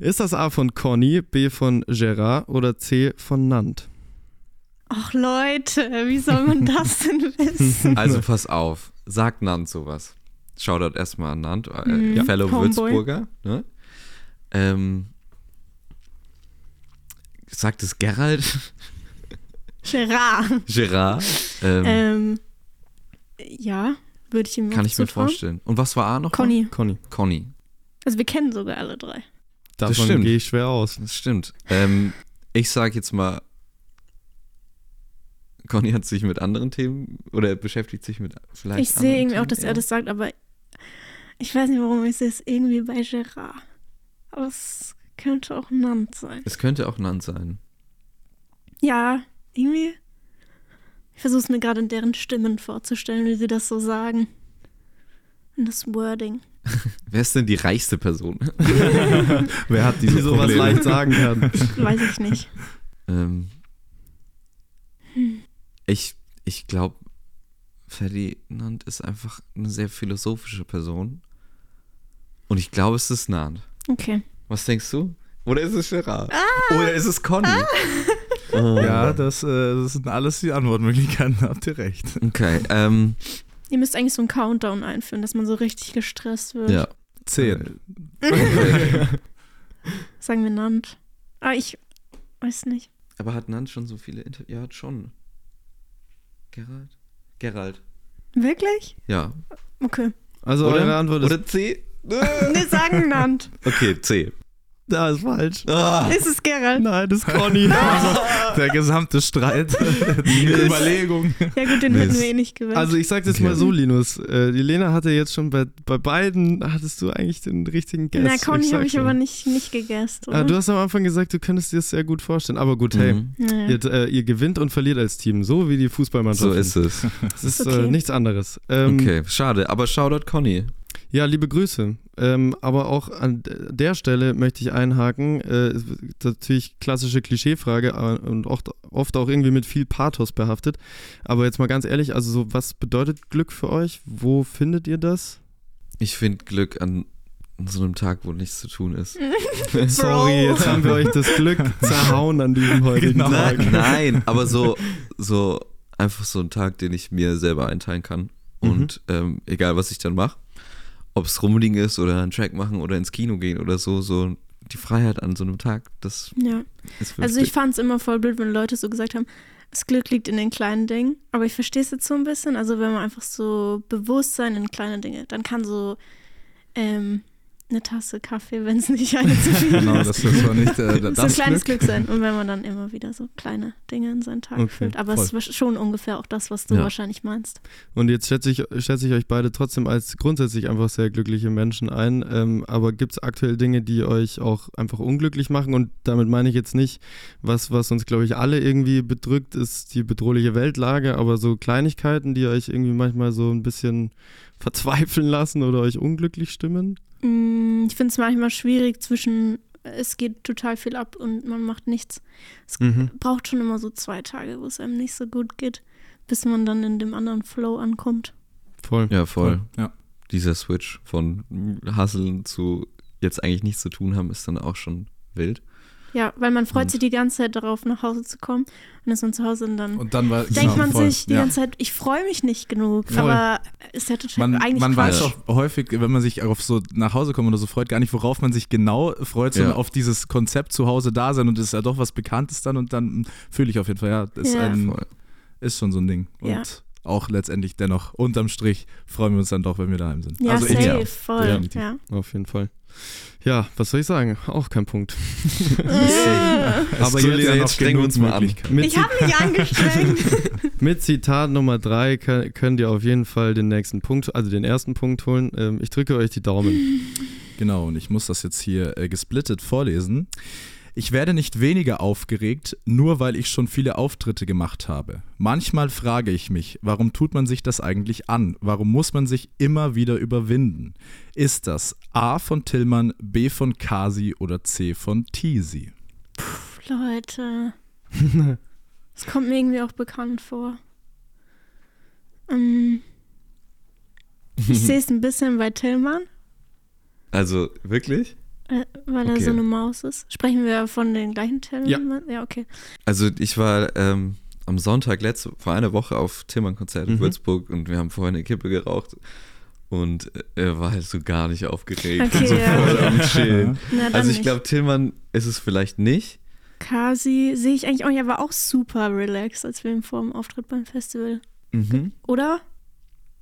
<laughs> ist das A von Conny, B von Gerard oder C von Nant? Ach Leute, wie soll man das denn <laughs> wissen? Also pass auf, sagt Nant sowas. Shoutout erstmal an Nant, äh, Mhm. Fellow Homeboy. Würzburger. Ne? Ähm, sagt es Gerald? Gerard. Gerard? Ähm, Ähm, ja, würde ich ihm kann ich mir zutrauen. vorstellen. Und was war A noch? Conny. Conny. Conny. Also wir kennen sogar alle drei. Das Davon stimmt. gehe ich schwer aus. Das stimmt. Ähm, ich sage jetzt mal, Conny hat sich mit anderen Themen oder beschäftigt sich mit vielleicht. ich sehe irgendwie auch, dass er eher. das sagt, aber ich weiß nicht, warum ich sehe es irgendwie bei Gerard. Aber es könnte auch Nant sein. Es könnte auch Nant sein. Ja, irgendwie. Ich versuche es mir gerade in deren Stimmen vorzustellen, wie sie das so sagen. Und das Wording. <laughs> Wer ist denn die reichste Person? <laughs> Wer hat Die diese sowas Probleme? leicht sagen kann. Weiß ich nicht. ähm, Hm. ich ich glaube, Ferdinand ist einfach eine sehr philosophische Person. Und ich glaube, es ist Nant. Okay. Was denkst du? Oder ist es Gerard? Ah! Oder ist es Conny? Oh. Ja, das, äh, das sind alles die Antwortmöglichkeiten, habt ihr recht. Okay, ähm, Ihr müsst eigentlich so einen Countdown einführen, dass man so richtig gestresst wird. ja. Zehn. Okay. <laughs> Sagen wir Nant. Ah, ich weiß nicht. Aber hat Nant schon so viele Inter Ja, hat schon. Gerald? Gerald. Wirklich? Ja. Okay. Also Oder, eure Antwort ist, oder C? Wir sagen Nant. Okay, C. da ist falsch. Ah, Ist es Gerald? Nein, das ist Conny. <laughs> Der gesamte Streit, <laughs> die Überlegung. Ja gut, den Mist. hätten wir eh nicht gewählt. Also ich sag jetzt Okay. mal so, Linus. Äh, die Lena hatte jetzt schon bei, bei beiden, hattest du eigentlich den richtigen Guess. Na, Conny habe ich aber mal. nicht, nicht gegessen. Ah, du hast am Anfang gesagt, du könntest dir das sehr gut vorstellen. Aber gut, hey, Mhm. naja. ihr, äh, ihr gewinnt und verliert als Team, so wie die Fußballmannschaft. So ist es. Es ist Okay. äh, nichts anderes. Ähm, Okay, schade. Aber Shoutout Conny. Ja, liebe Grüße. Ähm, aber auch an der Stelle möchte ich einhaken. Äh, natürlich klassische Klischeefrage äh, und oft, oft auch irgendwie mit viel Pathos behaftet. Aber jetzt mal ganz ehrlich, also so, was bedeutet Glück für euch? Wo findet ihr das? Ich finde Glück an so einem Tag, wo nichts zu tun ist. <laughs> <laughs> Sorry, jetzt haben wir euch das Glück <laughs> zerhauen an diesem heutigen Genau. Tag. Nein, nein, aber so, so einfach so ein Tag, den ich mir selber einteilen kann. Und ähm, egal, was ich dann mache, ob es rumliegen ist oder einen Track machen oder ins Kino gehen oder so, so die Freiheit an so einem Tag, das ja. ist Also ich fand es immer voll blöd, wenn Leute so gesagt haben, das Glück liegt in den kleinen Dingen. Aber ich verstehe es jetzt so ein bisschen. Also wenn man einfach so Bewusstsein in kleine Dinge, dann kann so, ähm, eine Tasse Kaffee, wenn es nicht eine zu viel <laughs> Genau, ist. das ist auch nicht äh, <laughs> so das ein kleines Glück. Glück sein. Und wenn man dann immer wieder so kleine Dinge in seinen Tag Okay, führt. Aber es ist schon ungefähr auch das, was du Ja. wahrscheinlich meinst. Und jetzt schätze ich, schätze ich euch beide trotzdem als grundsätzlich einfach sehr glückliche Menschen ein. Ähm, aber gibt es aktuell Dinge, die euch auch einfach unglücklich machen? Und damit meine ich jetzt nicht, was, was uns, glaube ich, alle irgendwie bedrückt, ist die bedrohliche Weltlage, aber so Kleinigkeiten, die euch irgendwie manchmal so ein bisschen verzweifeln lassen oder euch unglücklich stimmen? Mm, Ich finde es manchmal schwierig zwischen, es geht total viel ab und man macht nichts. Es Mhm. braucht schon immer so zwei Tage, wo es einem nicht so gut geht, bis man dann in dem anderen Flow ankommt. Voll. Ja, voll. Ja. Dieser Switch von Hasseln zu jetzt eigentlich nichts zu tun haben, ist dann auch schon wild. Ja, weil man freut Und- sich die ganze Zeit darauf, nach Hause zu kommen. Und ist man zu Hause und dann Und dann war, denkt genau, man voll, sich die ja. ganze Zeit, ich freue mich nicht genug. Voll. Aber ist ja total Man, eigentlich man Quatsch. weiß auch häufig, wenn man sich auf so nach Hause kommt oder so freut, gar nicht, worauf man sich genau freut, sondern Ja. auf dieses Konzept zu Hause da sein und es ist ja doch was Bekanntes dann und dann hm, fühle ich auf jeden Fall, ja, ist, Ja. ein, ist schon so ein Ding. Und Ja. Auch letztendlich dennoch, unterm Strich, freuen wir uns dann doch, wenn wir daheim sind. Ja, also safe, ich auch. voll. Ja. Auf jeden Fall. Ja, was soll ich sagen? Auch kein Punkt. Aber jetzt ja jetzt strengen wir uns mal an. Ich habe mich angestrengt. <laughs> mit Zitat Nummer drei kö- könnt ihr auf jeden Fall den nächsten Punkt, also den ersten Punkt holen. Ähm, ich drücke euch die Daumen. Genau, und ich muss das jetzt hier äh, gesplittet vorlesen. Ich werde nicht weniger aufgeregt, nur weil ich schon viele Auftritte gemacht habe. Manchmal frage ich mich, warum tut man sich das eigentlich an? Warum muss man sich immer wieder überwinden? Ist das A von Tillmann, B von Kasi oder C von Teasy? Leute. Das kommt mir irgendwie auch bekannt vor. Ähm, ich <laughs> sehe es ein bisschen bei Tillmann, Also wirklich? Äh, weil er Okay. so eine Maus ist. Sprechen wir von den gleichen Tillmann? Ja, okay. Also ich war ähm, am Sonntag letzte, vor einer Woche auf Tillmann-Konzert in Mhm. Würzburg und wir haben vorher eine Kippe geraucht und äh, er war halt so gar nicht aufgeregt. Okay, so ja. voll am <laughs> Chillen. Also ich glaube, Tillmann ist es vielleicht nicht. Kasi sehe ich eigentlich auch nicht, er war auch super relaxed, als wir ihn vor dem Auftritt beim Festival. Mhm. Oder?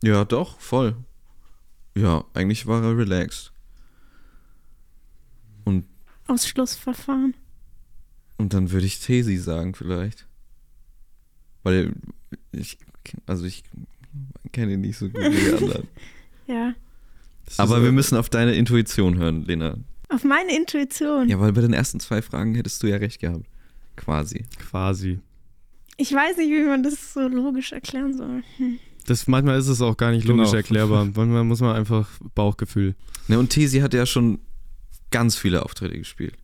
Ja, doch, voll. Ja, eigentlich war er relaxed. Und, Ausschlussverfahren. und dann würde ich Tesi sagen vielleicht. Weil ich, also ich kenne ihn nicht so gut wie die <laughs> anderen. Ja. Aber wir müssen auf deine Intuition hören, Lena. Auf meine Intuition. Ja, weil bei den ersten zwei Fragen hättest du ja recht gehabt. Quasi. Quasi. Ich weiß nicht, wie man das so logisch erklären soll. Hm. Das, manchmal ist es auch gar nicht logisch Genau. erklärbar. Manchmal muss man einfach Bauchgefühl. Ne, und Tesi hat ja schon ganz viele Auftritte gespielt.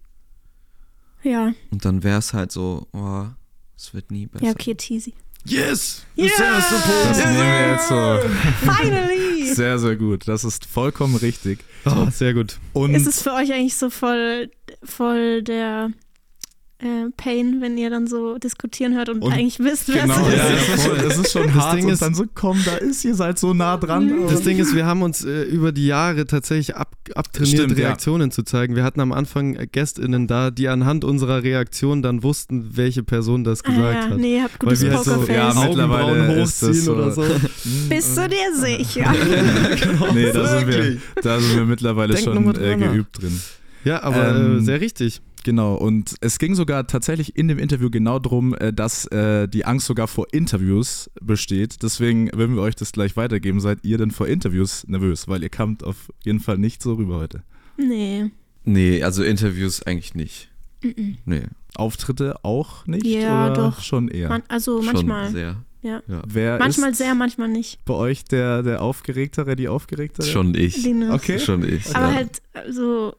Ja, Und dann wäre es halt so, oh, es wird nie besser. ja, okay, teasy. Yes! Das erste Das nehmen wir jetzt so. <laughs> Finally! Sehr, sehr gut. Das ist vollkommen richtig. Oh, sehr gut. Und Ist es für euch eigentlich so voll, voll der äh, Pain, wenn ihr dann so diskutieren hört und, Und- eigentlich wisst, wer genau, es ja, ist? schon, es <laughs> ist schon Das hart Ding und ist- dann so, komm, da ist, ihr seid so nah dran. Das Ding ist, wir haben uns äh, über die Jahre tatsächlich ab, abtrainiert, Stimmt, ja. Reaktionen zu zeigen. Wir hatten am Anfang äh, GästInnen da, die anhand unserer Reaktion dann wussten, welche Person das gesagt ah, ja. hat. Nee, ihr habt gutes Weil wir halt so Pokerface. ja, mittlerweile ist das hochziehen so- oder so. <laughs> Bist du dir sicher? <laughs> nee, da sind, wir, da sind wir mittlerweile Denk schon äh, geübt drin. Ja, aber Ähm, äh, sehr richtig. Genau, und es ging sogar tatsächlich in dem Interview genau darum, äh, dass äh, die Angst sogar vor Interviews besteht. Deswegen, wenn wir euch das gleich weitergeben, seid ihr denn vor Interviews nervös? Weil ihr kamt auf jeden Fall nicht so rüber heute. nee. Nee, also Interviews eigentlich nicht. Mm-mm. Nee, Auftritte auch nicht? Ja, oder doch. Schon eher. Man, also schon manchmal. sehr. Ja. Ja. Wer Manchmal ist sehr, manchmal nicht. bei euch der, der Aufgeregtere, die Aufgeregtere? Schon ich. Linus. Okay. Schon ich. Aber ja. halt so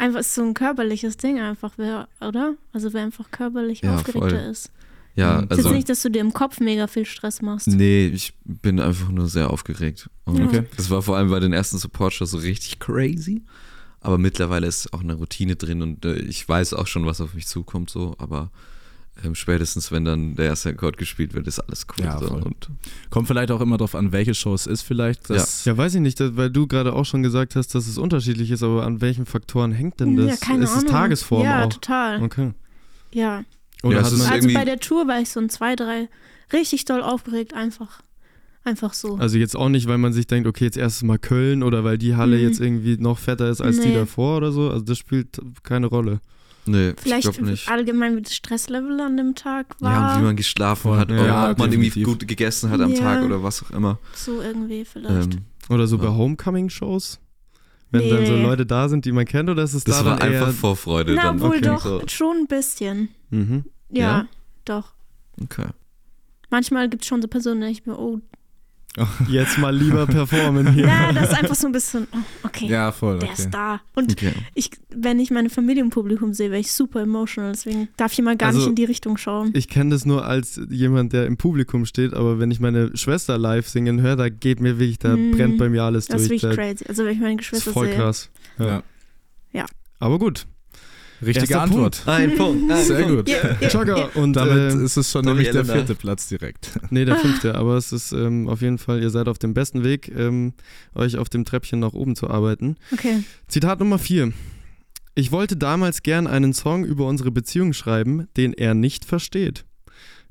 einfach ist so ein körperliches Ding einfach, wer, oder? Also wer einfach körperlich Ja, aufgeregter voll. ist. Ja, Mhm. Ist jetzt also. nicht, dass du dir im Kopf mega viel Stress machst. Nee, ich bin einfach nur sehr aufgeregt. Und. Okay. das war vor allem bei den ersten Support-Shows so richtig crazy. Aber mittlerweile ist auch eine Routine drin und äh, ich weiß auch schon, was auf mich zukommt, so. Aber spätestens, wenn dann der erste Akkord gespielt wird, ist alles cool. Ja, so. Kommt vielleicht auch immer drauf an, welche Show es ist vielleicht. Das, Ja, weiß ich nicht, weil du gerade auch schon gesagt hast, dass es unterschiedlich ist, aber an welchen Faktoren hängt denn das? ja, keine ist Ahnung. es Tagesform ja, auch? total. Okay. Ja. Oder Ja, Also bei der Tour war ich so ein zwei, drei richtig doll aufgeregt einfach. Einfach so. Also jetzt auch nicht, weil man sich denkt, okay, jetzt erstes Mal Köln oder weil die Halle Mhm. jetzt irgendwie noch fetter ist als die Nee. davor oder so. Also das spielt keine Rolle. Nee, Vielleicht ich glaube nicht. allgemein, wie das Stresslevel an dem Tag Ja, und war. wie man geschlafen Voll. hat, Ja, ob man irgendwie definitiv. gut gegessen hat am Ja. Tag oder was auch immer. so irgendwie vielleicht. Ähm, Oder so bei. Homecoming-Shows? Wenn dann so Nee. Leute da sind, die man kennt, oder ist es das da war dann eher... einfach Vorfreude Na, dann. wohl okay. doch, So. schon ein bisschen. Mhm. Ja, Ja? doch. Okay. Manchmal gibt es schon so Personen, da ich mir, oh, <laughs> Jetzt mal lieber performen hier. na, das ist einfach so ein bisschen, oh, okay, Ja, voll. der Okay. ist da. Und okay. ich, wenn ich meine Familie im Publikum sehe, wäre ich super emotional. Deswegen darf ich immer gar Also, nicht in die Richtung schauen. Ich kenne das nur als jemand, der im Publikum steht, aber wenn ich meine Schwester live singen höre, da geht mir wirklich, da Mhm. brennt bei mir alles Das ist durch. wirklich Da- crazy. Also wenn ich meine Das ist Geschwister voll sehe. krass. Ja. Aber gut. Richtige Erster Antwort. Ein Punkt. Ein Sehr Punkt. gut. Ja, Jogger. ja. Und Damit äh, ist es schon nämlich der vierte Platz direkt. nee, der <laughs> fünfte. Aber es ist ähm, auf jeden Fall, ihr seid auf dem besten Weg, ähm, euch auf dem Treppchen nach oben zu arbeiten. Okay. Zitat Nummer vier. Ich wollte damals gern einen Song über unsere Beziehung schreiben, den er nicht versteht.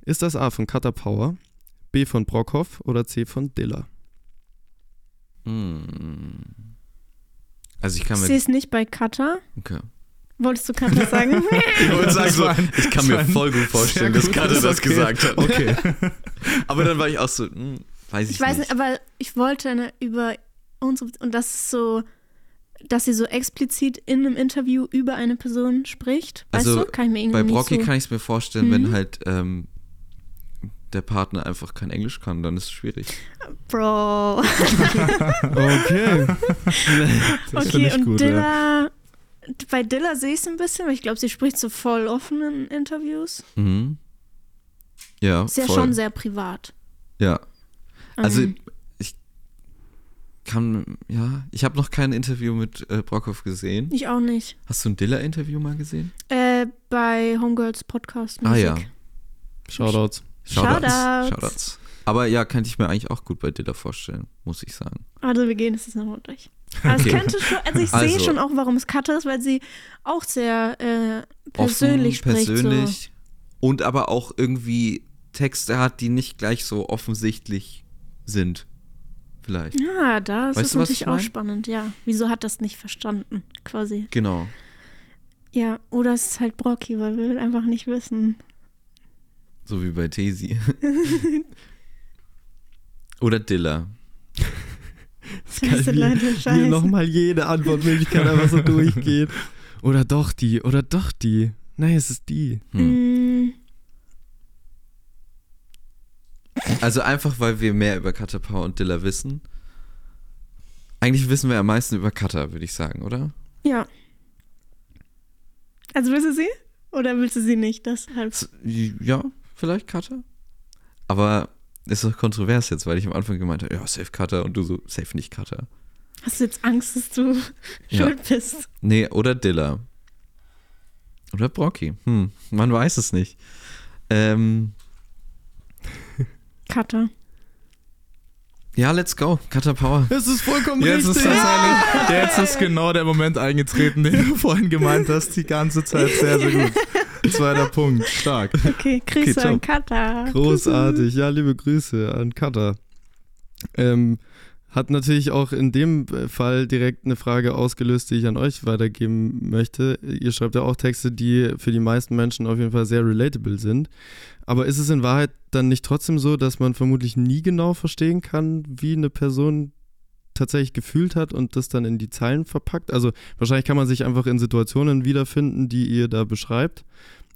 Ist das A von Cutter Power, B von Brockhoff oder C von Dilla? Hm. Also ich kann mir. sehe es nicht bei Cutter. Okay. Wolltest du Cutter sagen? <laughs> Ich wollte sagen, so, ein- ich kann mir voll gut vorstellen, dass gutes das Okay. gesagt hat. Okay. <laughs> Aber dann war ich auch so, hm, weiß ich, ich weiß nicht, aber ich wollte eine über unsere und das ist so, dass sie so explizit in einem Interview über eine Person spricht. Weißt Also, du? Kann ich mir irgendwie Bei nicht Brocky so. kann ich es mir vorstellen, Mhm. wenn halt ähm, der Partner einfach kein Englisch kann, dann ist es schwierig. Bro. <laughs> Okay. Das finde okay, ich und gut, ja. Bei Dilla sehe ich es ein bisschen, weil ich glaube, sie spricht so voll offen in Interviews. Mhm. Ja, Ist ja voll. schon sehr privat. Ja, also Ähm, ich kann, ja, ich habe noch kein Interview mit äh, Brockhoff gesehen. ich auch nicht. Hast du ein Dilla-Interview mal gesehen? Äh, bei Homegirls Podcast. Ah ja. Musik. Shoutouts. Shoutouts. Shoutouts. Aber ja, könnte ich mir eigentlich auch gut bei Dilla vorstellen, muss ich sagen. Also wir gehen <laughs> es jetzt nochmal durch. Aber Okay. könnte schon, also ich sehe Also- schon auch, warum es Cutter ist, weil sie auch sehr äh, persönlich Offen, spricht. persönlich und aber auch irgendwie Texte hat, die nicht gleich so offensichtlich sind. Vielleicht. So. Ja, da ist Weißt es du, natürlich ich auch mein? spannend, ja. Wieso hat das nicht verstanden, quasi? Genau. Ja, oder es ist halt Brocky, weil wir einfach nicht wissen. So wie bei Daisy. <laughs> Oder Dilla. Scheiße, Leute, Hier scheiße. nochmal jede Antwortmöglichkeit einfach so durchgeht. <laughs> Oder doch die, oder doch die. Nein, es ist die. Hm. Also einfach, weil wir mehr über Cutter Power und Dilla wissen. Eigentlich wissen wir am meisten über Cutter, würde ich sagen, oder? ja. Also willst du sie? Oder willst du sie nicht? Deshalb. S- Ja, vielleicht Cutter. Aber ist doch kontrovers jetzt, weil ich am Anfang gemeint habe, ja, safe Cutter und du so, safe nicht Cutter. Hast du jetzt Angst, dass du Ja. schuld bist? Nee, oder Dilla. Oder Brocky. Hm, man weiß es nicht. Ähm, Cutter. ja, let's go. Cutter Power. Es ist vollkommen Jetzt ist richtig. tatsächlich, jetzt ist genau der Moment eingetreten, den du vorhin gemeint hast, die ganze Zeit. Sehr, sehr gut. Zweiter Punkt, stark. Okay, Grüße ciao. an Cutter. Großartig. Ja, liebe Grüße an Cutter. Ähm, hat natürlich auch in dem Fall direkt eine Frage ausgelöst, die ich an euch weitergeben möchte. Ihr schreibt ja auch Texte, die für die meisten Menschen auf jeden Fall sehr relatable sind. Aber ist es in Wahrheit dann nicht trotzdem so, dass man vermutlich nie genau verstehen kann, wie eine Person tatsächlich gefühlt hat und das dann in die Zeilen verpackt? Also wahrscheinlich kann man sich einfach in Situationen wiederfinden, die ihr da beschreibt.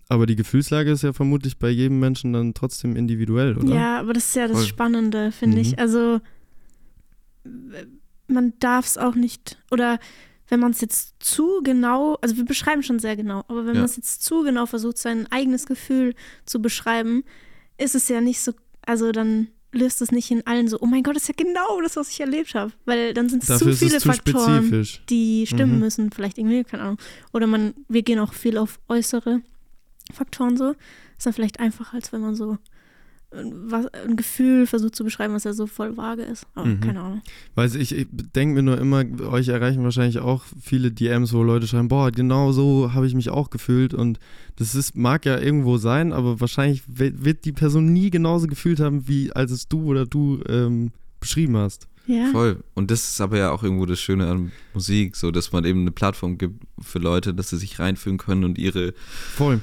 Aber die Gefühlslage ist ja vermutlich bei jedem Menschen dann trotzdem individuell, oder? Ja, aber das ist ja das Voll. Spannende, finde Mhm. ich. Also man darf es auch nicht, oder wenn man es jetzt zu genau, also wir beschreiben schon sehr genau, aber wenn Ja. man es jetzt zu genau versucht, sein eigenes Gefühl zu beschreiben, ist es ja nicht so, also dann löst es nicht in allen so, oh mein Gott, das ist ja genau das, was ich erlebt habe. Weil dann sind es Dafür zu viele es zu Faktoren, spezifisch. die stimmen Mhm. müssen, vielleicht irgendwie, keine Ahnung. Oder man, wir gehen auch viel auf äußere Faktoren so. Ist dann vielleicht einfacher, als wenn man so was, ein Gefühl versucht zu beschreiben, was ja so voll vage ist. Aber Mhm. keine Ahnung. Weiß ich, ich denke mir nur immer, euch erreichen wahrscheinlich auch viele DMs, wo Leute schreiben, boah, genau so habe ich mich auch gefühlt und das ist, mag ja irgendwo sein, aber wahrscheinlich wird die Person nie genauso gefühlt haben, wie als es du oder du ähm, beschrieben hast. Ja. Voll. Und das ist aber ja auch irgendwo das Schöne an Musik, so dass man eben eine Plattform gibt für Leute, dass sie sich reinfühlen können und ihre Voll.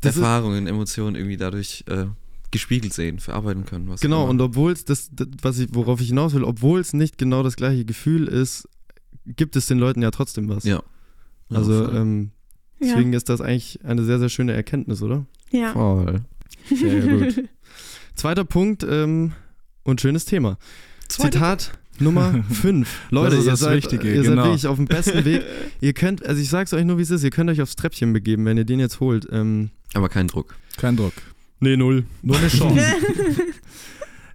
Das ist, Erfahrungen, Emotionen irgendwie dadurch äh, gespiegelt sehen, verarbeiten können. Was genau, immer. und obwohl es das, das, was ich, worauf ich hinaus will, obwohl es nicht genau das gleiche Gefühl ist, gibt es den Leuten ja trotzdem was. Ja. Ja, Also ähm, Ja. deswegen ist das eigentlich eine sehr, sehr schöne Erkenntnis, oder? ja. voll. Sehr gut. <laughs> Zweiter Punkt ähm, und schönes Thema. Zitat Nummer 5. Leute, Das ist ihr, das seid, Wichtige, ihr seid genau. wirklich auf dem besten Weg. <laughs> ihr könnt, also ich sag's euch nur, wie es ist, ihr könnt euch aufs Treppchen begeben, wenn ihr den jetzt holt. Ähm, Aber kein Druck. Kein Druck. nee, null. Nur eine Chance.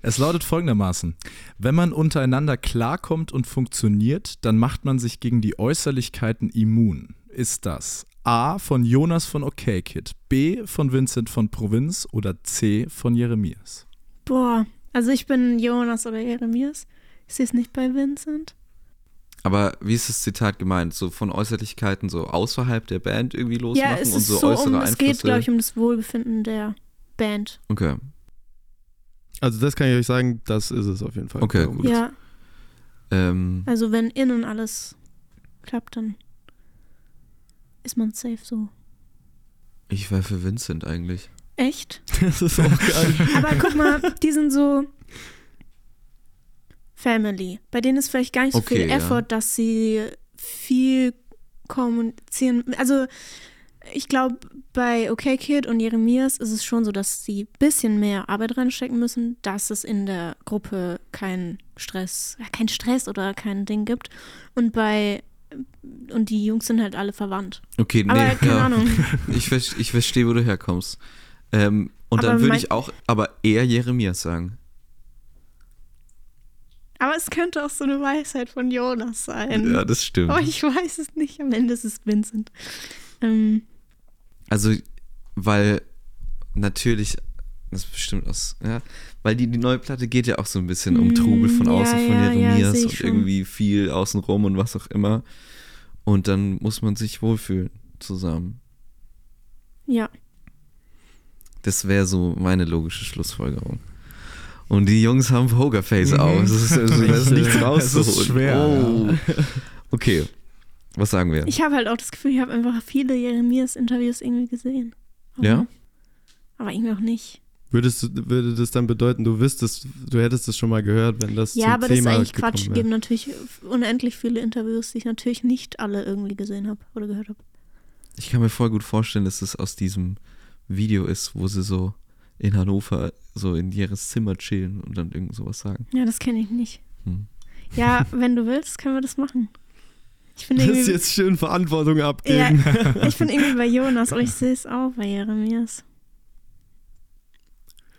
Es lautet folgendermaßen: Wenn man untereinander klarkommt und funktioniert, dann macht man sich gegen die Äußerlichkeiten immun. Ist das A von Jonas von OKKid, B von Vincent von Provinz oder C von Jeremias? Boah, also ich bin Jonas oder Jeremias. Ich sehe es nicht bei Vincent. Aber wie ist das Zitat gemeint? So von Äußerlichkeiten so außerhalb der Band irgendwie losmachen ja, es und ist so, so, äußere um, es Einflüsse? geht, glaube ich, um das Wohlbefinden der Band. Okay, Also das kann ich euch sagen, das ist es auf jeden Fall. Okay, gut. Ja, ähm, also wenn innen alles klappt, dann ist man safe so. ich wäre für Vincent eigentlich. Echt? <laughs> Das ist auch geil. Aber guck mal, die sind so Family. Bei denen ist vielleicht gar nicht so Okay, viel ja. Effort, dass sie viel kommunizieren. Also ich glaube, bei OK Kid und Jeremias ist es schon so, dass sie ein bisschen mehr Arbeit reinstecken müssen, dass es in der Gruppe keinen Stress, ja, kein Stress oder kein Ding gibt. Und bei und die Jungs sind halt alle verwandt. Okay, nee, Aber keine ja. Ahnung. <laughs> Ich, ich verstehe, wo du herkommst. Ähm, und Aber dann würde ich auch, aber eher Jeremias sagen. Aber es könnte auch so eine Weisheit von Jonas sein. Ja, das stimmt. Aber ich weiß es nicht. Am Ende ist es Vincent. Ähm, Also, weil natürlich, das ist bestimmt aus, ja, weil die, die neue Platte geht ja auch so ein bisschen um Mm, Trubel von ja, außen, von ja, ja, Jeremias ich und schon. irgendwie viel außenrum und was auch immer. Und dann muss man sich wohlfühlen zusammen. ja. Das wäre so meine logische Schlussfolgerung. Und die Jungs haben Pokerface auf. Das ist, also, <laughs> da ist nichts rauszuholen. ist schwer, Oh. Okay, was sagen wir? Ich habe halt auch das Gefühl, ich habe einfach viele Jeremias-Interviews irgendwie gesehen. Aber, Ja? Aber irgendwie auch nicht. Würdest, du- würde das dann bedeuten, du wüsstest, du hättest es schon mal gehört, wenn das ja, zum aber das ist eigentlich Quatsch. Es gibt natürlich unendlich viele Interviews, die ich natürlich nicht alle irgendwie gesehen habe oder gehört habe. Ich kann mir voll gut vorstellen, dass es aus diesem Video ist, wo sie so in Hannover so in ihres Zimmer chillen und dann irgend sowas sagen. Ja, das kenne ich nicht. Hm. Ja, wenn du willst, können wir das machen. Ich bin Das ist jetzt schön Verantwortung ja, abgeben. <laughs> ich bin irgendwie bei Jonas, aber ich sehe es auch bei Jeremias.